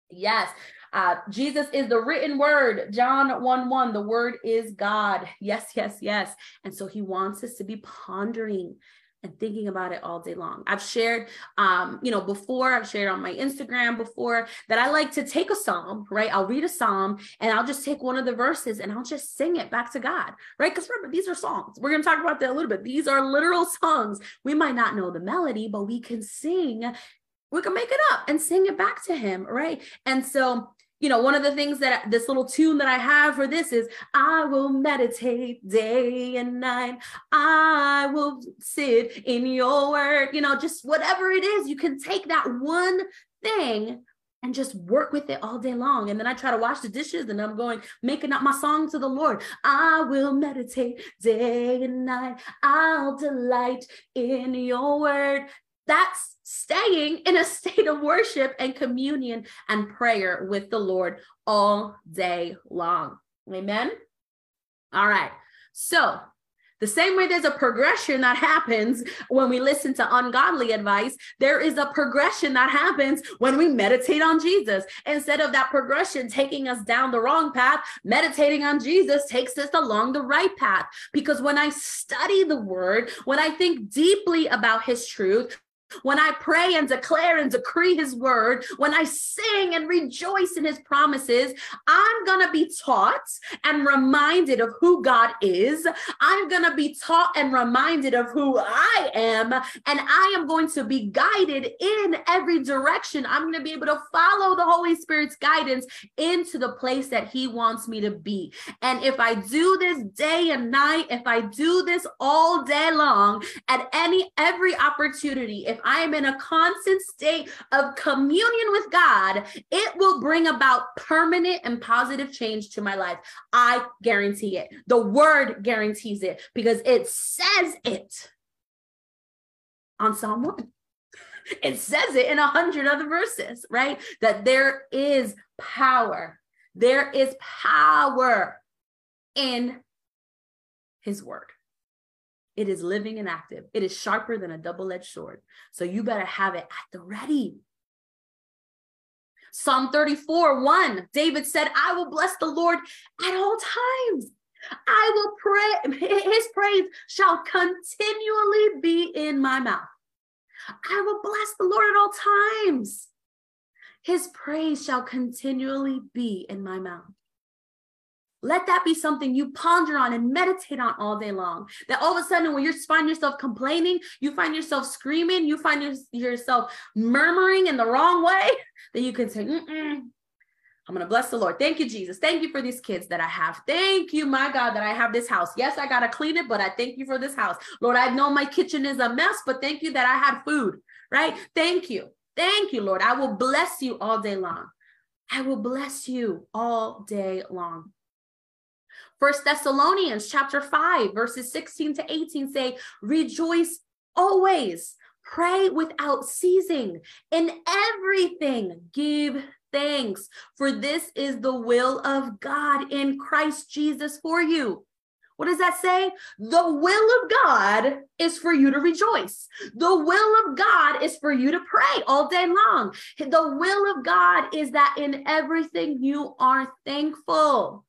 Yes. Uh, Jesus is the written word. John 1 1, the word is God. Yes, yes, yes. And so he wants us to be pondering and thinking about it all day long. I've shared, um, you know, before I've shared on my Instagram before that I like to take a psalm, right? I'll read a psalm and I'll just take one of the verses and I'll just sing it back to God, right? Because remember, these are songs. We're going to talk about that a little bit. These are literal songs. We might not know the melody, but we can sing we can make it up and sing it back to him, right? And so, you know, one of the things that this little tune that I have for this is I will meditate day and night. I will sit in your word, you know, just whatever it is, you can take that one thing and just work with it all day long. And then I try to wash the dishes and I'm going, making up my song to the Lord. I will meditate day and night. I'll delight in your word. That's staying in a state of worship and communion and prayer with the Lord all day long. Amen. All right. So, the same way there's a progression that happens when we listen to ungodly advice, there is a progression that happens when we meditate on Jesus. Instead of that progression taking us down the wrong path, meditating on Jesus takes us along the right path. Because when I study the word, when I think deeply about his truth, when I pray and declare and decree his word, when I sing and rejoice in his promises, I'm going to be taught and reminded of who God is. I'm going to be taught and reminded of who I am. And I am going to be guided in every direction. I'm going to be able to follow the Holy Spirit's guidance into the place that he wants me to be. And if I do this day and night, if I do this all day long, at any, every opportunity, if I am in a constant state of communion with God, it will bring about permanent and positive change to my life. I guarantee it. The word guarantees it because it says it on Psalm 1. It says it in a hundred other verses, right? That there is power. There is power in his word. It is living and active. It is sharper than a double edged sword. So you better have it at the ready. Psalm 34 1, David said, I will bless the Lord at all times. I will pray, his praise shall continually be in my mouth. I will bless the Lord at all times. His praise shall continually be in my mouth. Let that be something you ponder on and meditate on all day long. That all of a sudden, when you find yourself complaining, you find yourself screaming, you find your, yourself murmuring in the wrong way, that you can say, I'm going to bless the Lord. Thank you, Jesus. Thank you for these kids that I have. Thank you, my God, that I have this house. Yes, I got to clean it, but I thank you for this house. Lord, I know my kitchen is a mess, but thank you that I had food, right? Thank you. Thank you, Lord. I will bless you all day long. I will bless you all day long. First Thessalonians chapter 5 verses 16 to 18 say, "Rejoice always, pray without ceasing, in everything give thanks, for this is the will of God in Christ Jesus for you." What does that say? The will of God is for you to rejoice. The will of God is for you to pray all day long. The will of God is that in everything you are thankful.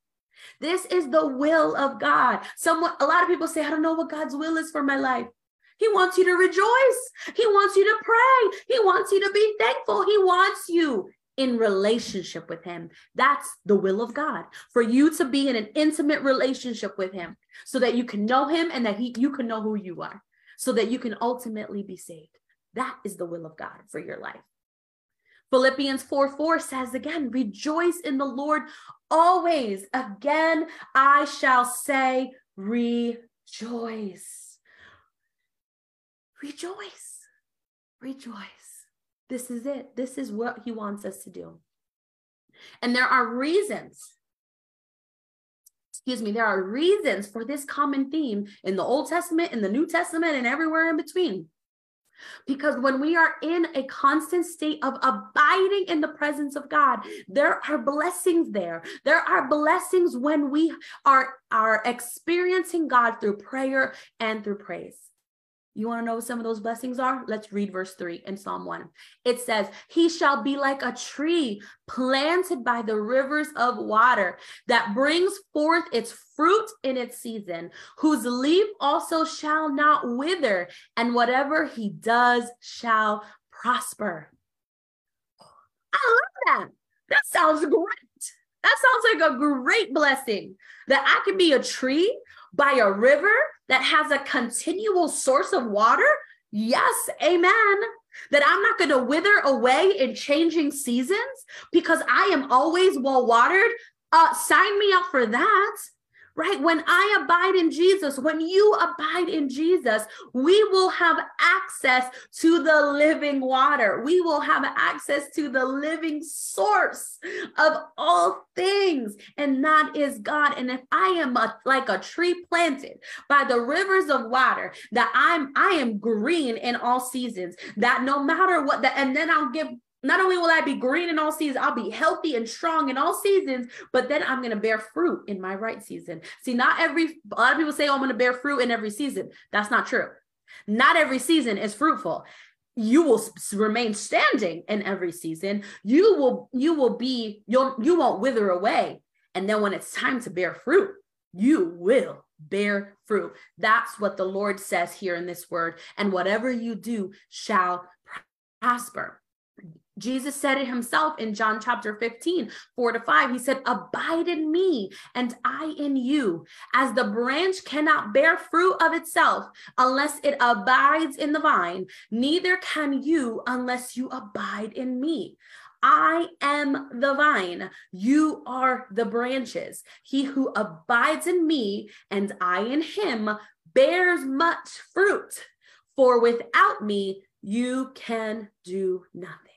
This is the will of God. Someone, a lot of people say, I don't know what God's will is for my life. He wants you to rejoice. He wants you to pray. He wants you to be thankful. He wants you in relationship with him. That's the will of God for you to be in an intimate relationship with him so that you can know him and that he you can know who you are so that you can ultimately be saved. That is the will of God for your life. Philippians 4 4 says again, rejoice in the Lord always. Again, I shall say, rejoice. Rejoice. Rejoice. This is it. This is what he wants us to do. And there are reasons, excuse me, there are reasons for this common theme in the Old Testament, in the New Testament, and everywhere in between. Because when we are in a constant state of abiding in the presence of God, there are blessings there. There are blessings when we are, are experiencing God through prayer and through praise. You want to know what some of those blessings are? Let's read verse 3 in Psalm 1. It says, He shall be like a tree planted by the rivers of water that brings forth its fruit in its season, whose leaf also shall not wither, and whatever he does shall prosper. I love that. That sounds great. That sounds like a great blessing that I can be a tree by a river that has a continual source of water? Yes, amen. That I'm not going to wither away in changing seasons because I am always well watered. Uh, sign me up for that right? When I abide in Jesus, when you abide in Jesus, we will have access to the living water. We will have access to the living source of all things, and that is God. And if I am a, like a tree planted by the rivers of water, that I'm I am green in all seasons, that no matter what the and then I'll give not only will I be green in all seasons, I'll be healthy and strong in all seasons, but then I'm going to bear fruit in my right season. See, not every, a lot of people say, oh, I'm going to bear fruit in every season. That's not true. Not every season is fruitful. You will remain standing in every season. You will, you will be, you'll, you won't wither away. And then when it's time to bear fruit, you will bear fruit. That's what the Lord says here in this word. And whatever you do shall prosper. Jesus said it himself in John chapter 15, 4 to 5. He said, Abide in me and I in you. As the branch cannot bear fruit of itself unless it abides in the vine, neither can you unless you abide in me. I am the vine, you are the branches. He who abides in me and I in him bears much fruit, for without me, you can do nothing.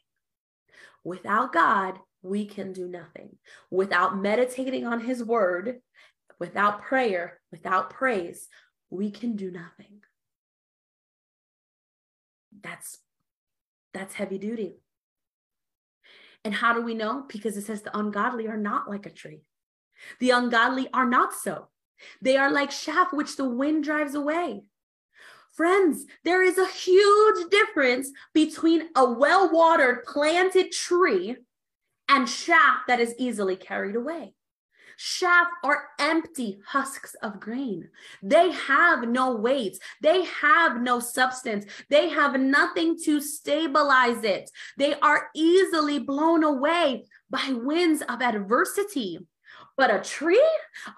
Without God, we can do nothing. Without meditating on his word, without prayer, without praise, we can do nothing. That's that's heavy duty. And how do we know? Because it says the ungodly are not like a tree. The ungodly are not so. They are like chaff which the wind drives away. Friends, there is a huge difference between a well watered planted tree and chaff that is easily carried away. Chaff are empty husks of grain. They have no weight. They have no substance. They have nothing to stabilize it. They are easily blown away by winds of adversity. But a tree,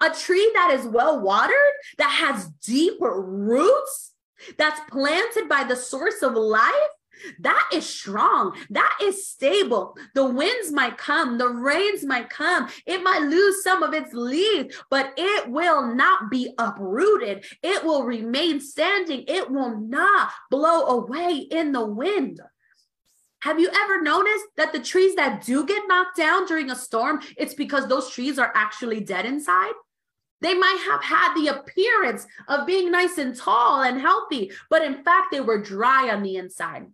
a tree that is well watered, that has deeper roots, that's planted by the source of life, that is strong. That is stable. The winds might come, the rains might come. It might lose some of its leaves, but it will not be uprooted. It will remain standing. It will not blow away in the wind. Have you ever noticed that the trees that do get knocked down during a storm, it's because those trees are actually dead inside? They might have had the appearance of being nice and tall and healthy, but in fact, they were dry on the inside.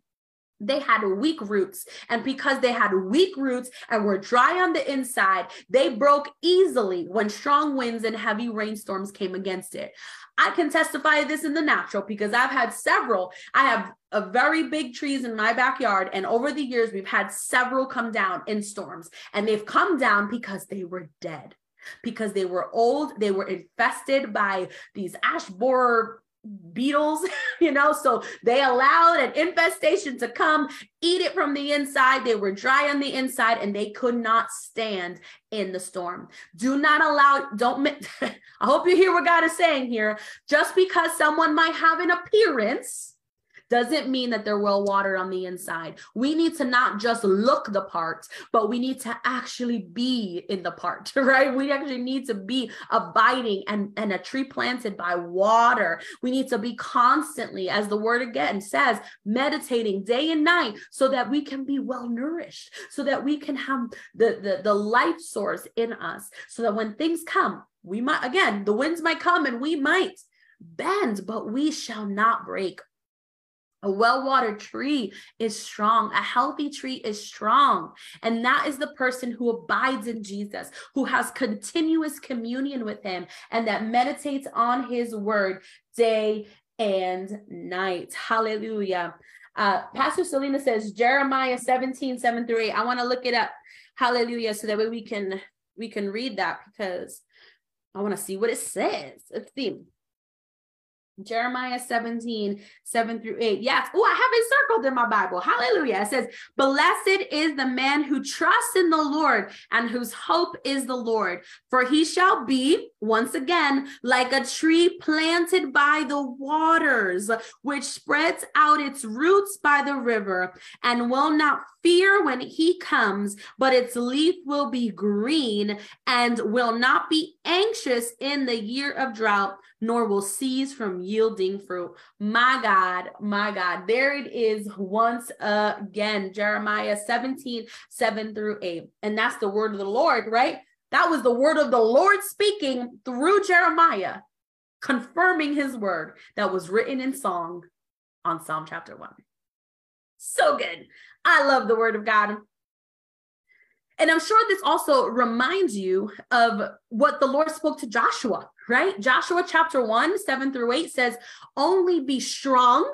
They had weak roots. And because they had weak roots and were dry on the inside, they broke easily when strong winds and heavy rainstorms came against it. I can testify this in the natural because I've had several. I have a very big trees in my backyard. And over the years, we've had several come down in storms. And they've come down because they were dead because they were old, they were infested by these ash borer beetles, you know, so they allowed an infestation to come eat it from the inside. They were dry on the inside and they could not stand in the storm. Do not allow, don't, I hope you hear what God is saying here. Just because someone might have an appearance, doesn't mean that they're well watered on the inside. We need to not just look the part, but we need to actually be in the part, right? We actually need to be abiding and, and a tree planted by water. We need to be constantly, as the word again says, meditating day and night so that we can be well nourished, so that we can have the, the, the life source in us, so that when things come, we might, again, the winds might come and we might bend, but we shall not break a well watered tree is strong. A healthy tree is strong. And that is the person who abides in Jesus, who has continuous communion with him, and that meditates on his word day and night. Hallelujah. Uh, Pastor Selena says Jeremiah 17, 7 through 8. I want to look it up. Hallelujah. So that way we can we can read that because I want to see what it says. Let's see. Jeremiah 17, 7 through 8. Yes. Oh, I have it circled in my Bible. Hallelujah. It says, Blessed is the man who trusts in the Lord and whose hope is the Lord. For he shall be, once again, like a tree planted by the waters, which spreads out its roots by the river and will not fear when he comes, but its leaf will be green and will not be anxious in the year of drought, nor will cease from yielding fruit. My God, my God, there it is once again, Jeremiah 17, 7 through 8. And that's the word of the Lord, right? That was the word of the Lord speaking through Jeremiah, confirming his word that was written in song on Psalm chapter 1. So good. I love the word of God. And I'm sure this also reminds you of what the Lord spoke to Joshua, right? Joshua chapter 1, 7 through 8 says, Only be strong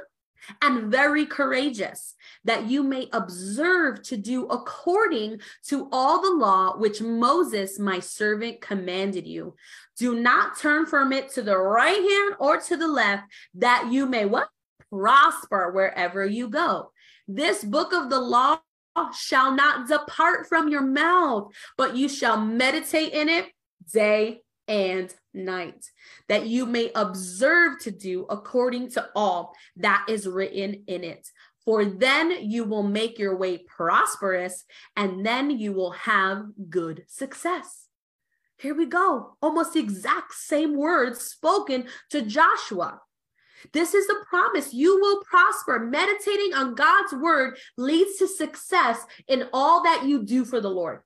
and very courageous, that you may observe to do according to all the law which Moses, my servant, commanded you. Do not turn from it to the right hand or to the left, that you may what? Prosper wherever you go. This book of the law shall not depart from your mouth, but you shall meditate in it day and night, that you may observe to do according to all that is written in it. For then you will make your way prosperous, and then you will have good success. Here we go. Almost exact same words spoken to Joshua. This is the promise. You will prosper. Meditating on God's word leads to success in all that you do for the Lord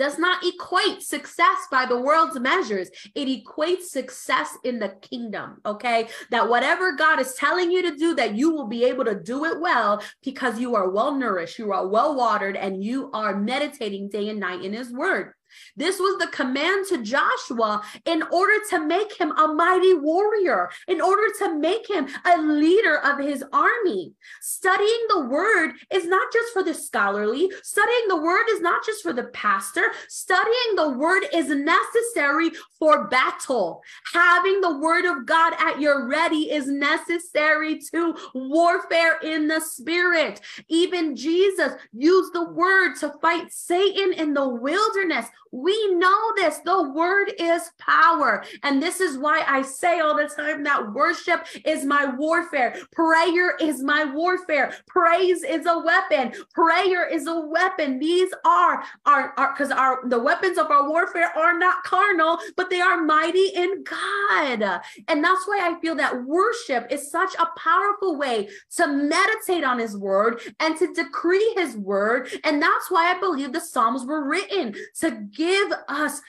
does not equate success by the world's measures. It equates success in the kingdom, okay? That whatever God is telling you to do, that you will be able to do it well because you are well nourished, you are well watered, and you are meditating day and night in His word. This was the command to Joshua in order to make him a mighty warrior, in order to make him a leader of his army. Studying the word is not just for the scholarly, studying the word is not just for the pastor. Studying the word is necessary for battle. Having the word of God at your ready is necessary to warfare in the spirit. Even Jesus used the word to fight Satan in the wilderness. We know this. The word is power. And this is why I say all the time that worship is my warfare. Prayer is my warfare. Praise is a weapon. Prayer is a weapon. These are our because our, our the weapons of our warfare are not carnal, but they are mighty in God. And that's why I feel that worship is such a powerful way to meditate on his word and to decree his word. And that's why I believe the Psalms were written to give us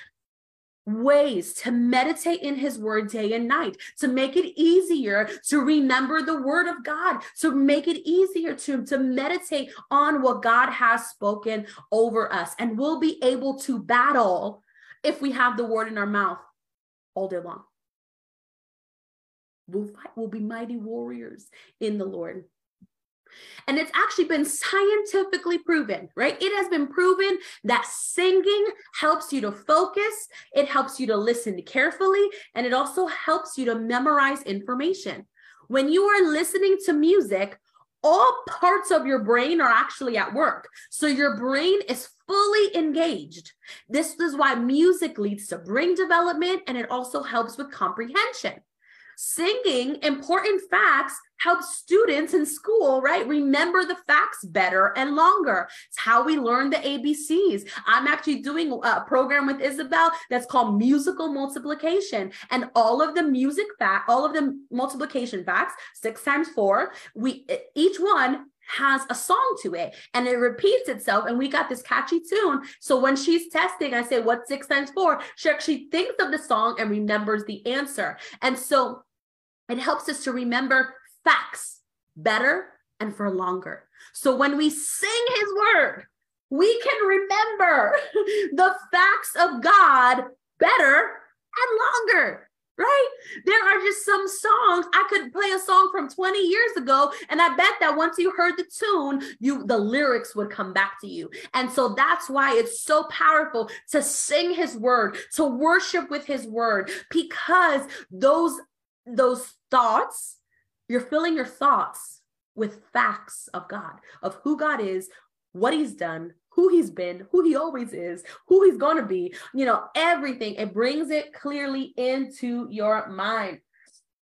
ways to meditate in his word day and night, to make it easier to remember the word of God, to make it easier to, to meditate on what God has spoken over us. And we'll be able to battle if we have the word in our mouth all day long. We'll fight, we'll be mighty warriors in the Lord. And it's actually been scientifically proven, right? It has been proven that singing helps you to focus, it helps you to listen carefully, and it also helps you to memorize information. When you are listening to music, all parts of your brain are actually at work. So your brain is fully engaged. This is why music leads to brain development and it also helps with comprehension. Singing important facts helps students in school, right, remember the facts better and longer. It's how we learn the ABCs. I'm actually doing a program with Isabel that's called musical multiplication. And all of the music fact, all of the multiplication facts, six times four, we each one has a song to it and it repeats itself and we got this catchy tune so when she's testing i say what's six times four she actually thinks of the song and remembers the answer and so it helps us to remember facts better and for longer. So when we sing his word, we can remember the facts of God better and longer. Right? There are just some songs. I could play a song from 20 years ago, and I bet that once you heard the tune, you the lyrics would come back to you. And so that's why it's so powerful to sing his word, to worship with his word, because those those thoughts you're filling your thoughts with facts of God, of who God is, what he's done, who he's been, who he always is, who he's going to be, you know, everything. It brings it clearly into your mind.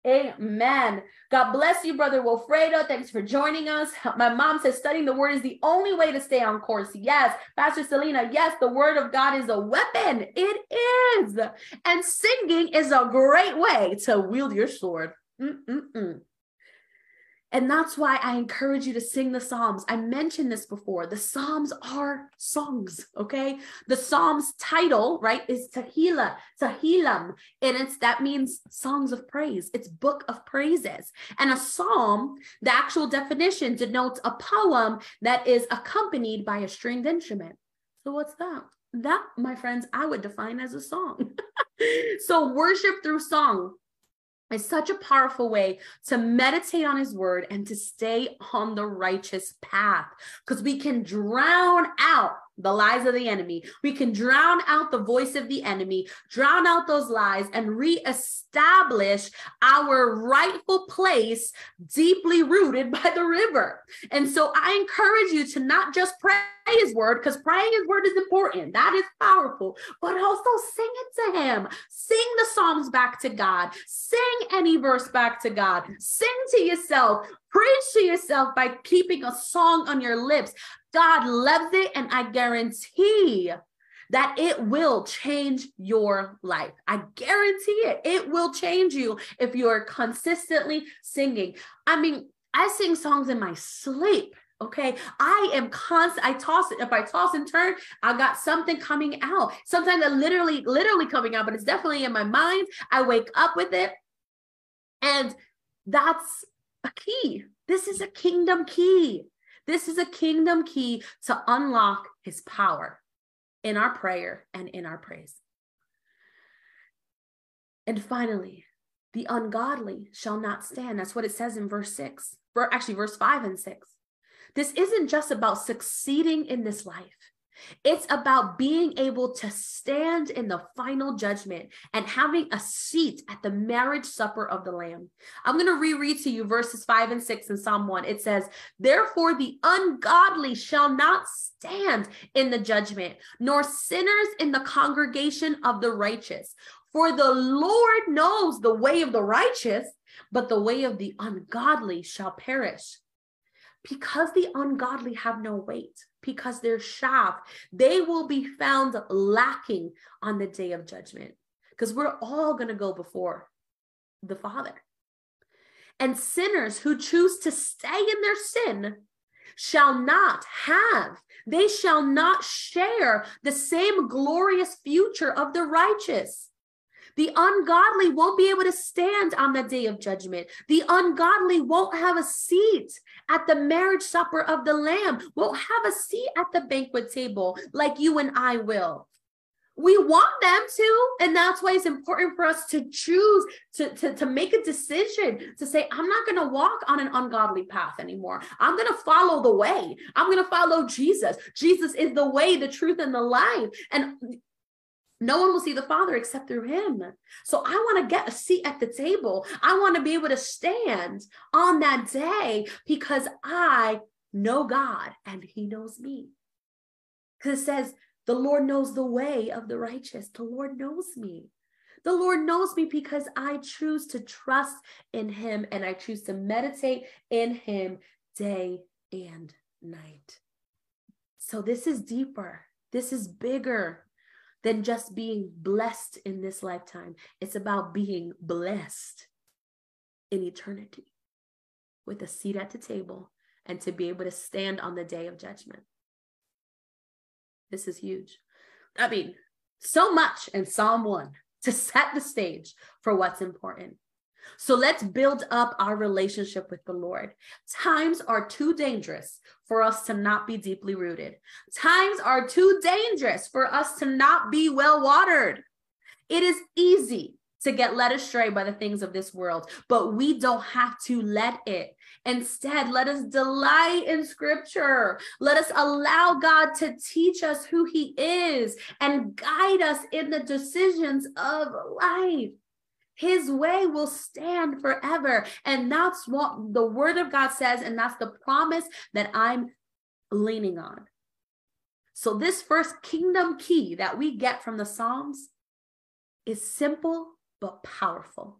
Amen. God bless you, Brother Wilfredo. Thanks for joining us. My mom says studying the word is the only way to stay on course. Yes. Pastor Selena, yes, the word of God is a weapon. It is. And singing is a great way to wield your sword. Mm-mm-mm. And that's why I encourage you to sing the Psalms. I mentioned this before. The Psalms are songs, okay? The Psalms title, right, is Tehillah, Tehillim. And it's that means songs of praise. It's book of praises. And a psalm, the actual definition denotes a poem that is accompanied by a stringed instrument. So what's that? That, my friends, I would define as a song. so worship through song is such a powerful way to meditate on his word and to stay on the righteous path because we can drown out the lies of the enemy. We can drown out the voice of the enemy, drown out those lies, and reestablish our rightful place deeply rooted by the river. And so I encourage you to not just pray his word, because praying his word is important. That is powerful, but also sing it to him. Sing the Psalms back to God. Sing any verse back to God. Sing to yourself. Preach to yourself by keeping a song on your lips. God loves it, and I guarantee that it will change your life. I guarantee it. It will change you if you're consistently singing. I mean, I sing songs in my sleep. Okay. I am constant. I toss it. If I toss and turn, I got something coming out. Sometimes I literally, literally coming out, but it's definitely in my mind. I wake up with it. And that's a key. This is a kingdom key. This is a kingdom key to unlock his power in our prayer and in our praise. And finally, the ungodly shall not stand. That's what it says in verse six, actually, verse five and six. This isn't just about succeeding in this life. It's about being able to stand in the final judgment and having a seat at the marriage supper of the Lamb. I'm going to reread to you verses five and six in Psalm 1. It says, Therefore, the ungodly shall not stand in the judgment, nor sinners in the congregation of the righteous. For the Lord knows the way of the righteous, but the way of the ungodly shall perish because the ungodly have no weight, because they're shaft, they will be found lacking on the day of judgment. Because we're all going to go before the Father. And sinners who choose to stay in their sin shall not have, they shall not share the same glorious future of the righteous. The ungodly won't be able to stand on the day of judgment. The ungodly won't have a seat at the marriage supper of the Lamb, won't have a seat at the banquet table like you and I will. We want them to, and that's why it's important for us to choose to, to, to make a decision to say, I'm not going to walk on an ungodly path anymore. I'm going to follow the way. I'm going to follow Jesus. Jesus is the way, the truth, and the life. And no one will see the Father except through him. So I want to get a seat at the table. I want to be able to stand on that day because I know God and he knows me. Because it says, the Lord knows the way of the righteous. The Lord knows me. The Lord knows me because I choose to trust in him and I choose to meditate in him day and night. So this is deeper. This is bigger than just being blessed in this lifetime. It's about being blessed in eternity with a seat at the table and to be able to stand on the day of judgment. This is huge. I mean, so much in Psalm 1 to set the stage for what's important. So let's build up our relationship with the Lord. Times are too dangerous for us to not be deeply rooted. Times are too dangerous for us to not be well watered. It is easy to get led astray by the things of this world, but we don't have to let it. Instead, let us delight in scripture. Let us allow God to teach us who he is and guide us in the decisions of life. His way will stand forever. And that's what the word of God says. And that's the promise that I'm leaning on. So, this first kingdom key that we get from the Psalms is simple but powerful.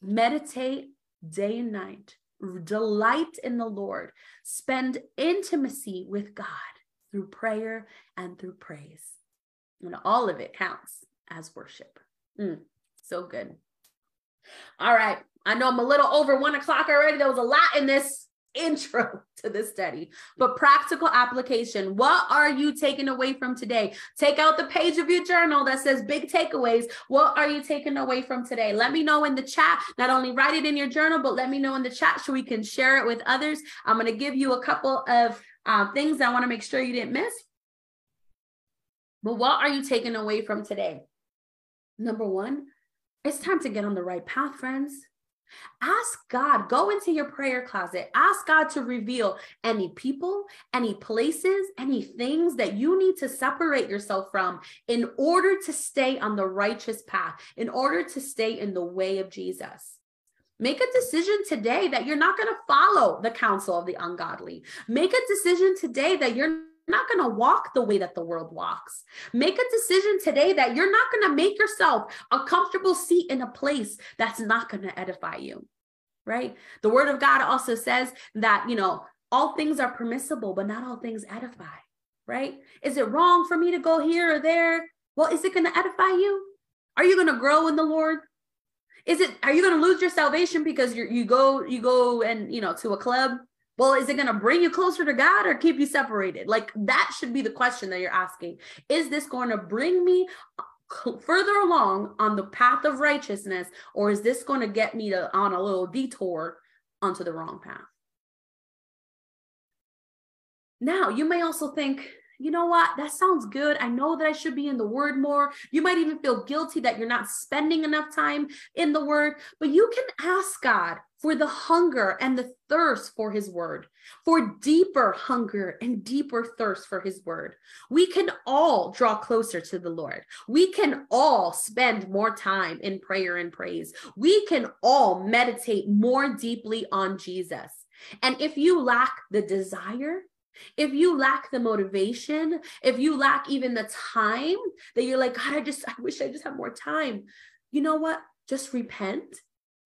Meditate day and night, delight in the Lord, spend intimacy with God through prayer and through praise. And all of it counts as worship. Mm, so good. All right. I know I'm a little over one o'clock already. There was a lot in this intro to this study, but practical application. What are you taking away from today? Take out the page of your journal that says big takeaways. What are you taking away from today? Let me know in the chat. Not only write it in your journal, but let me know in the chat so we can share it with others. I'm going to give you a couple of uh, things I want to make sure you didn't miss. But what are you taking away from today? Number one, It's time to get on the right path, friends. Ask God, go into your prayer closet, ask God to reveal any people, any places, any things that you need to separate yourself from in order to stay on the righteous path, in order to stay in the way of Jesus. Make a decision today that you're not going to follow the counsel of the ungodly. Make a decision today that you're not going to walk the way that the world walks. Make a decision today that you're not going to make yourself a comfortable seat in a place that's not going to edify you. Right? The word of God also says that, you know, all things are permissible, but not all things edify. Right? Is it wrong for me to go here or there? Well, is it going to edify you? Are you going to grow in the Lord? Is it are you going to lose your salvation because you you go you go and you know to a club well, is it going to bring you closer to God or keep you separated? Like that should be the question that you're asking. Is this going to bring me uh, further along on the path of righteousness or is this going to get me to on a little detour onto the wrong path? Now, you may also think, you know what? That sounds good. I know that I should be in the word more. You might even feel guilty that you're not spending enough time in the word, but you can ask God for the hunger and the thirst for his word, for deeper hunger and deeper thirst for his word. We can all draw closer to the Lord. We can all spend more time in prayer and praise. We can all meditate more deeply on Jesus. And if you lack the desire, if you lack the motivation, if you lack even the time that you're like, God, I just, I wish I just had more time. You know what? Just repent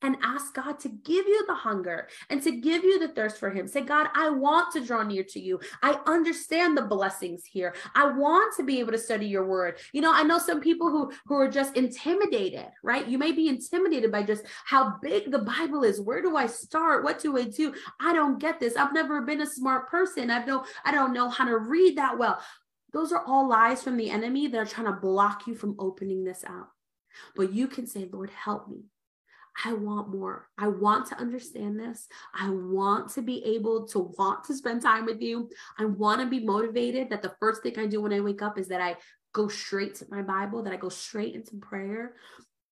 and ask God to give you the hunger and to give you the thirst for Him. Say, God, I want to draw near to you. I understand the blessings here. I want to be able to study your word. You know, I know some people who, who are just intimidated, right? You may be intimidated by just how big the Bible is. Where do I start? What do I do? I don't get this. I've never been a smart person. I've no, I don't know how to read that well. Those are all lies from the enemy that are trying to block you from opening this out. But you can say, Lord, help me. I want more. I want to understand this. I want to be able to want to spend time with you. I want to be motivated that the first thing I do when I wake up is that I go straight to my Bible, that I go straight into prayer.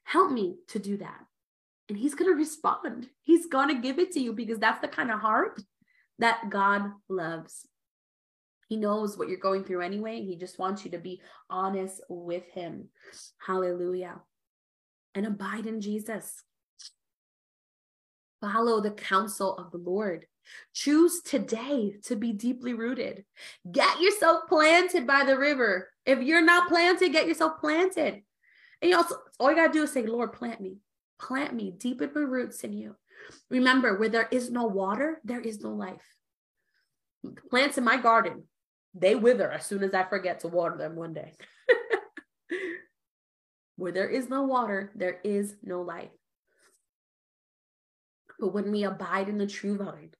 Help me to do that. And he's going to respond. He's going to give it to you because that's the kind of heart that God loves. He knows what you're going through anyway. He just wants you to be honest with him. Hallelujah. And abide in Jesus. Follow the counsel of the Lord. Choose today to be deeply rooted. Get yourself planted by the river. If you're not planted, get yourself planted. And you also, all you got to do is say, Lord, plant me. Plant me, deepen my roots in you. Remember, where there is no water, there is no life. Plants in my garden, they wither as soon as I forget to water them one day. where there is no water, there is no life. But when we abide in the true vine,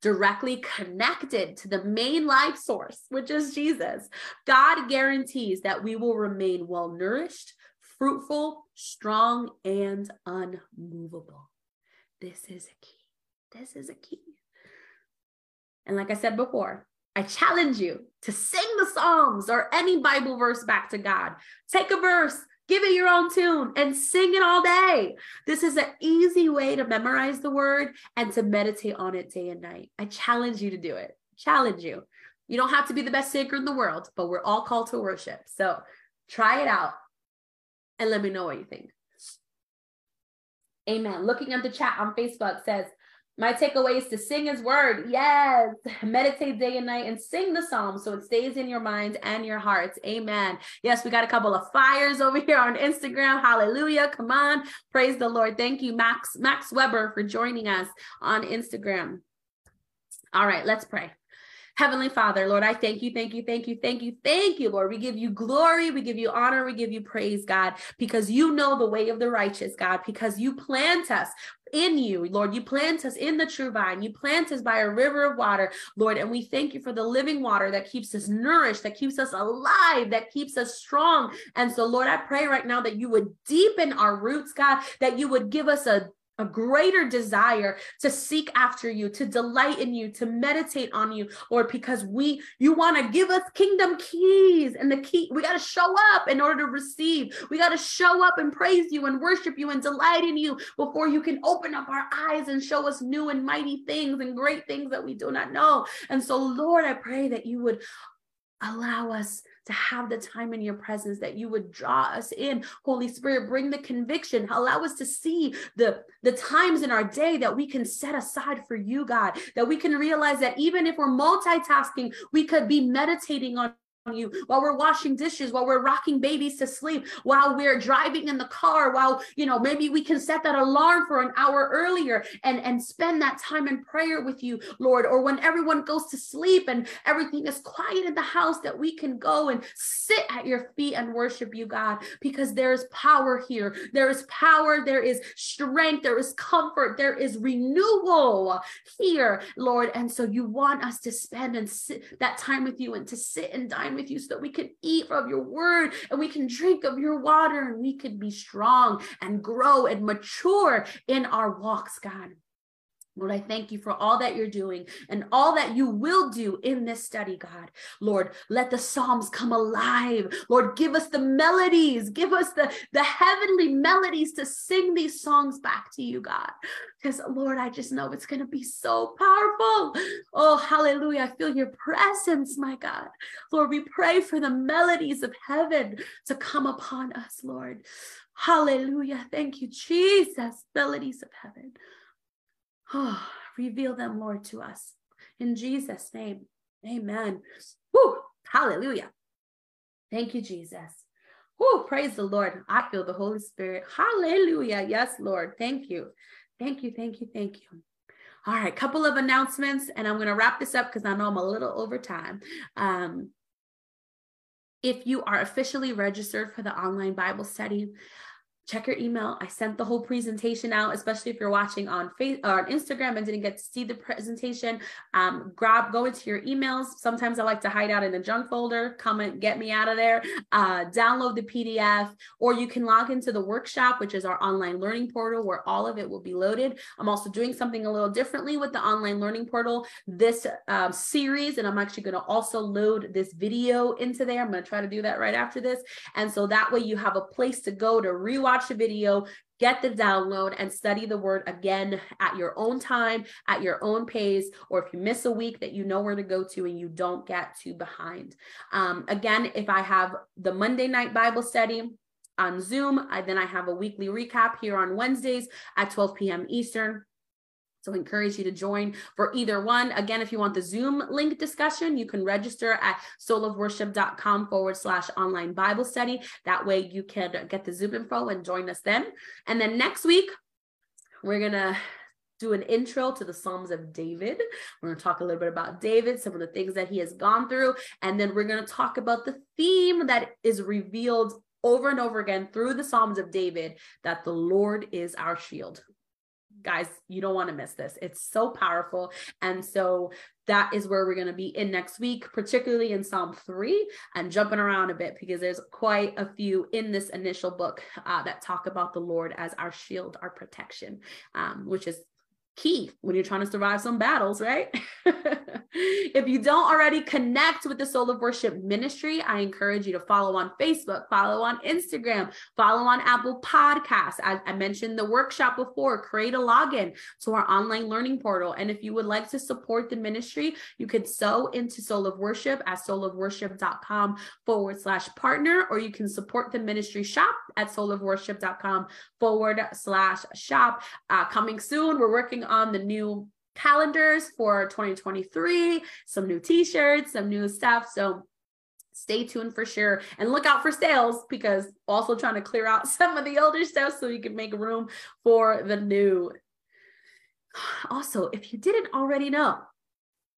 directly connected to the main life source, which is Jesus, God guarantees that we will remain well nourished, fruitful, strong, and unmovable. This is a key. This is a key. And like I said before, I challenge you to sing the Psalms or any Bible verse back to God. Take a verse, Give it your own tune and sing it all day. This is an easy way to memorize the word and to meditate on it day and night. I challenge you to do it. Challenge you. You don't have to be the best singer in the world, but we're all called to worship. So try it out and let me know what you think. Amen. Looking at the chat on Facebook says, my takeaway is to sing his word. Yes. Meditate day and night and sing the psalm so it stays in your minds and your hearts. Amen. Yes, we got a couple of fires over here on Instagram. Hallelujah. Come on. Praise the Lord. Thank you, Max, Max Weber, for joining us on Instagram. All right, let's pray. Heavenly Father, Lord, I thank you, thank you, thank you, thank you, thank you, Lord. We give you glory, we give you honor, we give you praise, God, because you know the way of the righteous, God, because you plant us in you, Lord. You plant us in the true vine. You plant us by a river of water, Lord. And we thank you for the living water that keeps us nourished, that keeps us alive, that keeps us strong. And so, Lord, I pray right now that you would deepen our roots, God, that you would give us a a greater desire to seek after you, to delight in you, to meditate on you, Lord, because we, you want to give us kingdom keys and the key, we got to show up in order to receive. We got to show up and praise you and worship you and delight in you before you can open up our eyes and show us new and mighty things and great things that we do not know. And so, Lord, I pray that you would allow us to have the time in your presence that you would draw us in. Holy spirit bring the conviction. Allow us to see the the times in our day that we can set aside for you god that we can realize that even if we're multitasking we could be meditating on you while we're washing dishes while we're rocking babies to sleep while we're driving in the car while you know maybe we can set that alarm for an hour earlier and and spend that time in prayer with you lord. Or when everyone goes to sleep and everything is quiet in the house that we can go and sit at your feet and worship you god because there is power here. There is power. There is strength. There is comfort. There is renewal here lord. And so you want us to spend and sit that time with you and to sit and dine with you so that we can eat of your word and we can drink of your water and we can be strong and grow and mature in our walks, God. Lord, I thank you for all that you're doing and all that you will do in this study, God. Lord, let the Psalms come alive. Lord, give us the melodies, give us the, the heavenly melodies to sing these songs back to you, God. Because, Lord, I just know it's going to be so powerful. Oh, hallelujah. I feel your presence, my God. Lord, we pray for the melodies of heaven to come upon us, Lord. Hallelujah. Thank you, Jesus. Melodies of heaven. Oh, reveal them, Lord, to us. In Jesus' name, amen. Woo, hallelujah. Thank you, Jesus. Woo, praise the Lord. I feel the Holy Spirit. Hallelujah. Yes, Lord. Thank you. Thank you, thank you, thank you. All right, couple of announcements, and I'm going to wrap this up because I know I'm a little over time. Um, if you are officially registered for the online Bible study, check your email. I sent the whole presentation out, especially if you're watching on Facebook or on Instagram and didn't get to see the presentation. Um, grab, go into your emails. Sometimes I like to hide out in the junk folder. Come and get me out of there. Uh, download the PDF, or you can log into the workshop, which is our online learning portal, where all of it will be loaded. I'm also doing something a little differently with the online learning portal this um, series, and I'm actually going to also load this video into there. I'm going to try to do that right after this, and so that way you have a place to go to rewatch watch the video, get the download, and study the word again at your own time, at your own pace, or if you miss a week that you know where to go to and you don't get too behind. Um, again, if I have the Monday night Bible study, on Zoom. I, then I have a weekly recap here on Wednesdays at 12 p.m. Eastern. So I encourage you to join for either one. Again, if you want the Zoom link discussion, you can register at soulofworship.com forward slash online Bible study. That way you can get the Zoom info and join us then. And then next week, we're going to do an intro to the Psalms of David. We're going to talk a little bit about David, some of the things that he has gone through, and then we're going to talk about the theme that is revealed over and over again through the Psalms of David that the Lord is our shield guys, you don't want to miss this. It's so powerful. And so that is where we're going to be in next week, particularly in Psalm 3 and jumping around a bit because there's quite a few in this initial book uh, that talk about the Lord as our shield, our protection, um, which is key when you're trying to survive some battles, right? if you don't already connect with the Soul of Worship ministry, I encourage you to follow on Facebook, follow on Instagram, follow on Apple Podcasts. I, I mentioned the workshop before, create a login to our online learning portal. And if you would like to support the ministry, you could sow into Soul of Worship at soulofworship.com forward slash partner, or you can support the ministry shop at soulofworship.com forward slash shop. Uh, coming soon, we're working working on the new calendars for 2023, some new t-shirts, some new stuff. So stay tuned for sure and look out for sales because also trying to clear out some of the older stuff so you can make room for the new. Also, if you didn't already know,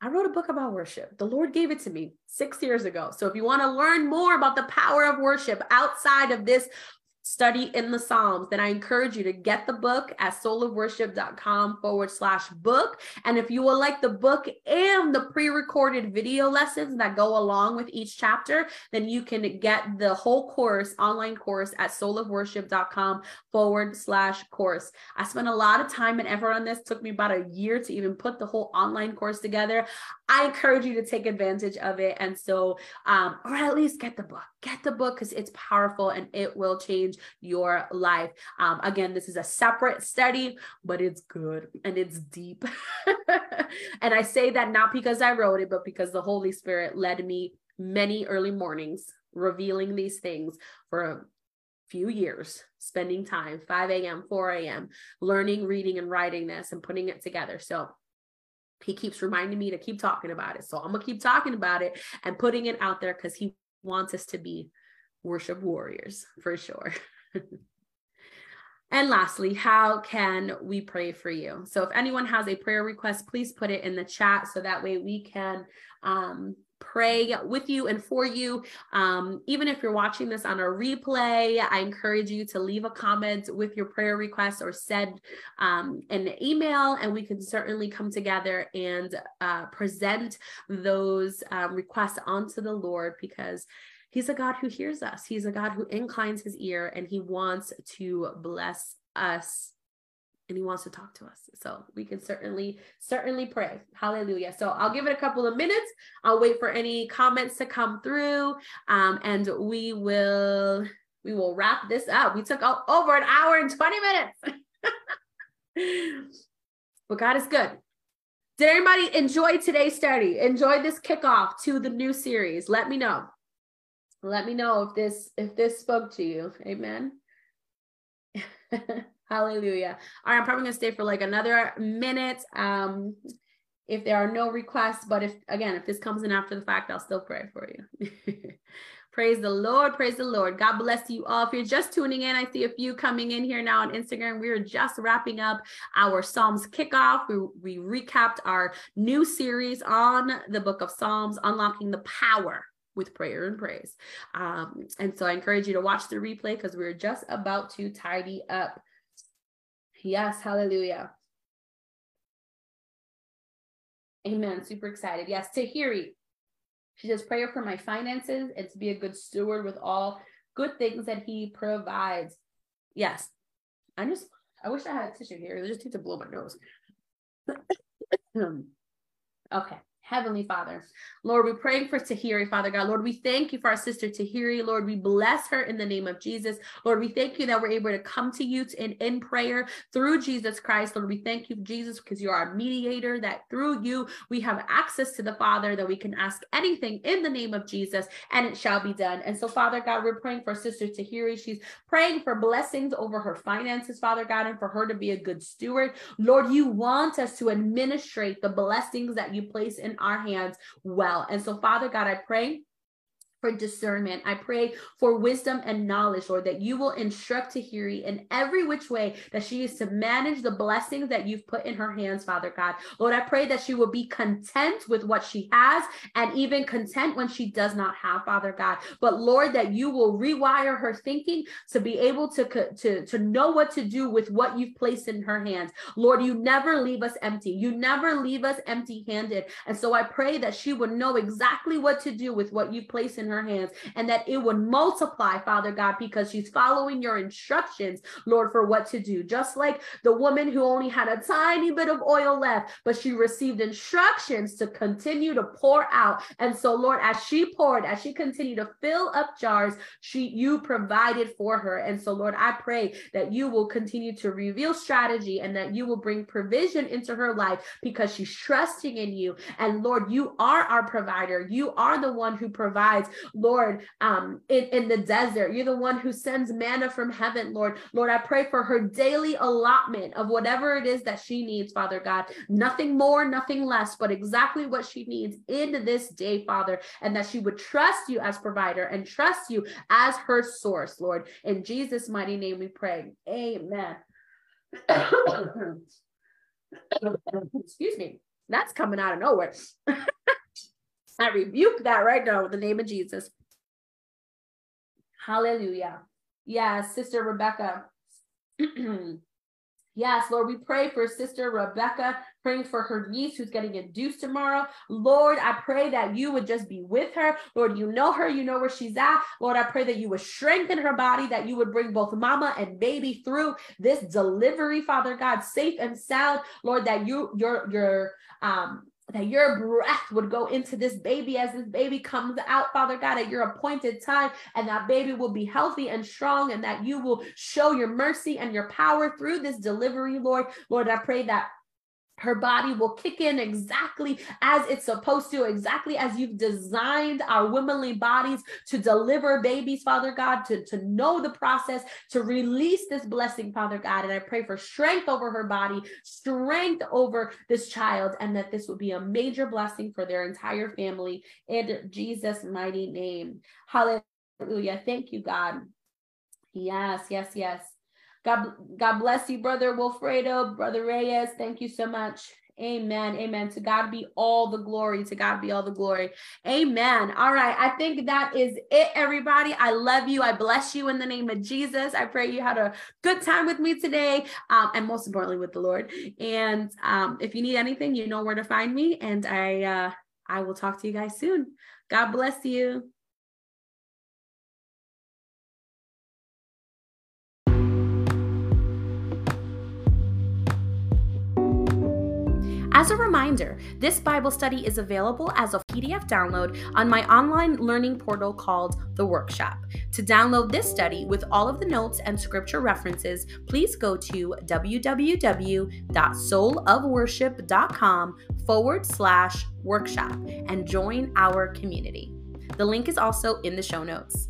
I wrote a book about worship. The Lord gave it to me six years ago. So if you want to learn more about the power of worship outside of this study in the Psalms, then I encourage you to get the book at soulofworship.com forward slash book. And if you will like the book and the pre recorded video lessons that go along with each chapter, then you can get the whole course, online course at soulofworship.com forward slash course. I spent a lot of time and effort on this, it took me about a year to even put the whole online course together. I encourage you to take advantage of it. And so, um, or at least get the book, get the book because it's powerful and it will change your life. Um, again, this is a separate study, but it's good and it's deep. and I say that not because I wrote it, but because the Holy Spirit led me many early mornings revealing these things for a few years, spending time 5 a.m., 4 a.m., learning, reading, and writing this and putting it together. So he keeps reminding me to keep talking about it. So I'm gonna keep talking about it and putting it out there because he wants us to be worship warriors for sure. and lastly, how can we pray for you? So if anyone has a prayer request, please put it in the chat so that way we can um, pray with you and for you. Um, even if you're watching this on a replay, I encourage you to leave a comment with your prayer request or send um, an email, and we can certainly come together and uh, present those um, requests onto the Lord because He's a God who hears us. He's a God who inclines his ear and he wants to bless us and he wants to talk to us. So we can certainly, certainly pray. Hallelujah. So I'll give it a couple of minutes. I'll wait for any comments to come through. Um, and we will, we will wrap this up. We took over an hour and 20 minutes. but God is good. Did everybody enjoy today's study? Enjoy this kickoff to the new series? Let me know. Let me know if this if this spoke to you. Amen. Hallelujah. All right, I'm probably gonna stay for like another minute. Um, if there are no requests, but if again, if this comes in after the fact, I'll still pray for you. praise the Lord, praise the Lord. God bless you all. If you're just tuning in, I see a few coming in here now on Instagram. We are just wrapping up our Psalms kickoff. We, we recapped our new series on the book of Psalms, unlocking the power with prayer and praise. Um, and so I encourage you to watch the replay because we're just about to tidy up Yes, hallelujah. Amen. Super excited. Yes, Tahiri. She says, prayer for my finances and to be a good steward with all good things that he provides. Yes. I just, I wish I had a tissue here. I just need to blow my nose. okay. Heavenly Father, Lord, we're praying for Tahiri, Father God. Lord, we thank you for our sister Tahiri. Lord, we bless her in the name of Jesus. Lord, we thank you that we're able to come to you in, in prayer through Jesus Christ. Lord, we thank you, Jesus, because you're our mediator, that through you we have access to the Father, that we can ask anything in the name of Jesus, and it shall be done. And so, Father God, we're praying for Sister Tahiri. She's praying for blessings over her finances, Father God, and for her to be a good steward. Lord, you want us to administrate the blessings that you place in our hands well. And so, Father God, I pray for discernment. I pray for wisdom and knowledge, Lord, that you will instruct Tahiri in every which way that she is to manage the blessings that you've put in her hands, Father God. Lord, I pray that she will be content with what she has and even content when she does not have, Father God. But Lord, that you will rewire her thinking to be able to, to, to know what to do with what you've placed in her hands. Lord, you never leave us empty. You never leave us empty handed. And so I pray that she would know exactly what to do with what you've placed in her her hands and that it would multiply, Father God, because she's following your instructions, Lord, for what to do. Just like the woman who only had a tiny bit of oil left, but she received instructions to continue to pour out. And so, Lord, as she poured, as she continued to fill up jars, she you provided for her. And so, Lord, I pray that you will continue to reveal strategy and that you will bring provision into her life because she's trusting in you. And Lord, you are our provider. You are the one who provides Lord, um, in, in the desert. You're the one who sends manna from heaven, Lord. Lord, I pray for her daily allotment of whatever it is that she needs, Father God. Nothing more, nothing less, but exactly what she needs in this day, Father, and that she would trust you as provider and trust you as her source, Lord. In Jesus' mighty name we pray. Amen. Excuse me. That's coming out of nowhere. I rebuke that right now in the name of Jesus. Hallelujah. Yes, Sister Rebecca. Yes, Lord, we pray for Sister Rebecca, praying for her niece who's getting induced tomorrow. Lord, I pray that you would just be with her. Lord, you know her, you know where she's at. Lord, I pray that you would strengthen her body, that you would bring both mama and baby through this delivery, Father God, safe and sound. Lord, that you, your, your, um, that your breath would go into this baby as this baby comes out, Father God, at your appointed time, and that baby will be healthy and strong, and that you will show your mercy and your power through this delivery, Lord. Lord, I pray that her body will kick in exactly as it's supposed to, exactly as you've designed our womanly bodies to deliver babies, Father God, to, to know the process, to release this blessing, Father God. And I pray for strength over her body, strength over this child, and that this will be a major blessing for their entire family in Jesus' mighty name. Hallelujah. Thank you, God. Yes, yes, yes. God, God bless you, Brother Wilfredo, Brother Reyes. Thank you so much. Amen. Amen. To God be all the glory. To God be all the glory. Amen. All right. I think that is it, everybody. I love you. I bless you in the name of Jesus. I pray you had a good time with me today, um, and most importantly with the Lord. And um, if you need anything, you know where to find me. And I, uh, I will talk to you guys soon. God bless you. As a reminder, this Bible study is available as a PDF download on my online learning portal called The Workshop. To download this study with all of the notes and scripture references, please go to www.soulofworship.com forward slash workshop and join our community. The link is also in the show notes.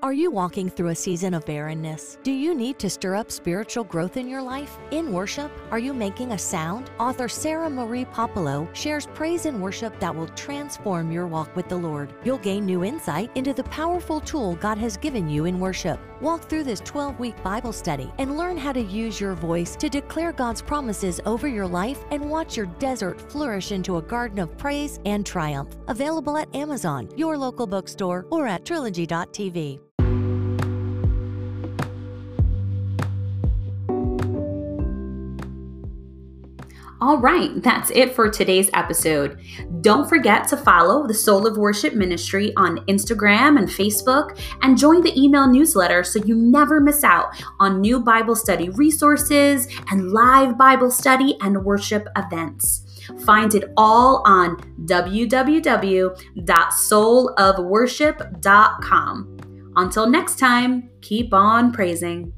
Are you walking through a season of barrenness? Do you need to stir up spiritual growth in your life? In worship, are you making a sound? Author Sarah Marie Popolo shares praise and worship that will transform your walk with the Lord. You'll gain new insight into the powerful tool God has given you in worship. Walk through this 12 week Bible study and learn how to use your voice to declare God's promises over your life and watch your desert flourish into a garden of praise and triumph. Available at Amazon, your local bookstore, or at trilogy.tv. All right, that's it for today's episode. Don't forget to follow the Soul of Worship Ministry on Instagram and Facebook and join the email newsletter so you never miss out on new Bible study resources and live Bible study and worship events. Find it all on www.soulofworship.com. Until next time, keep on praising.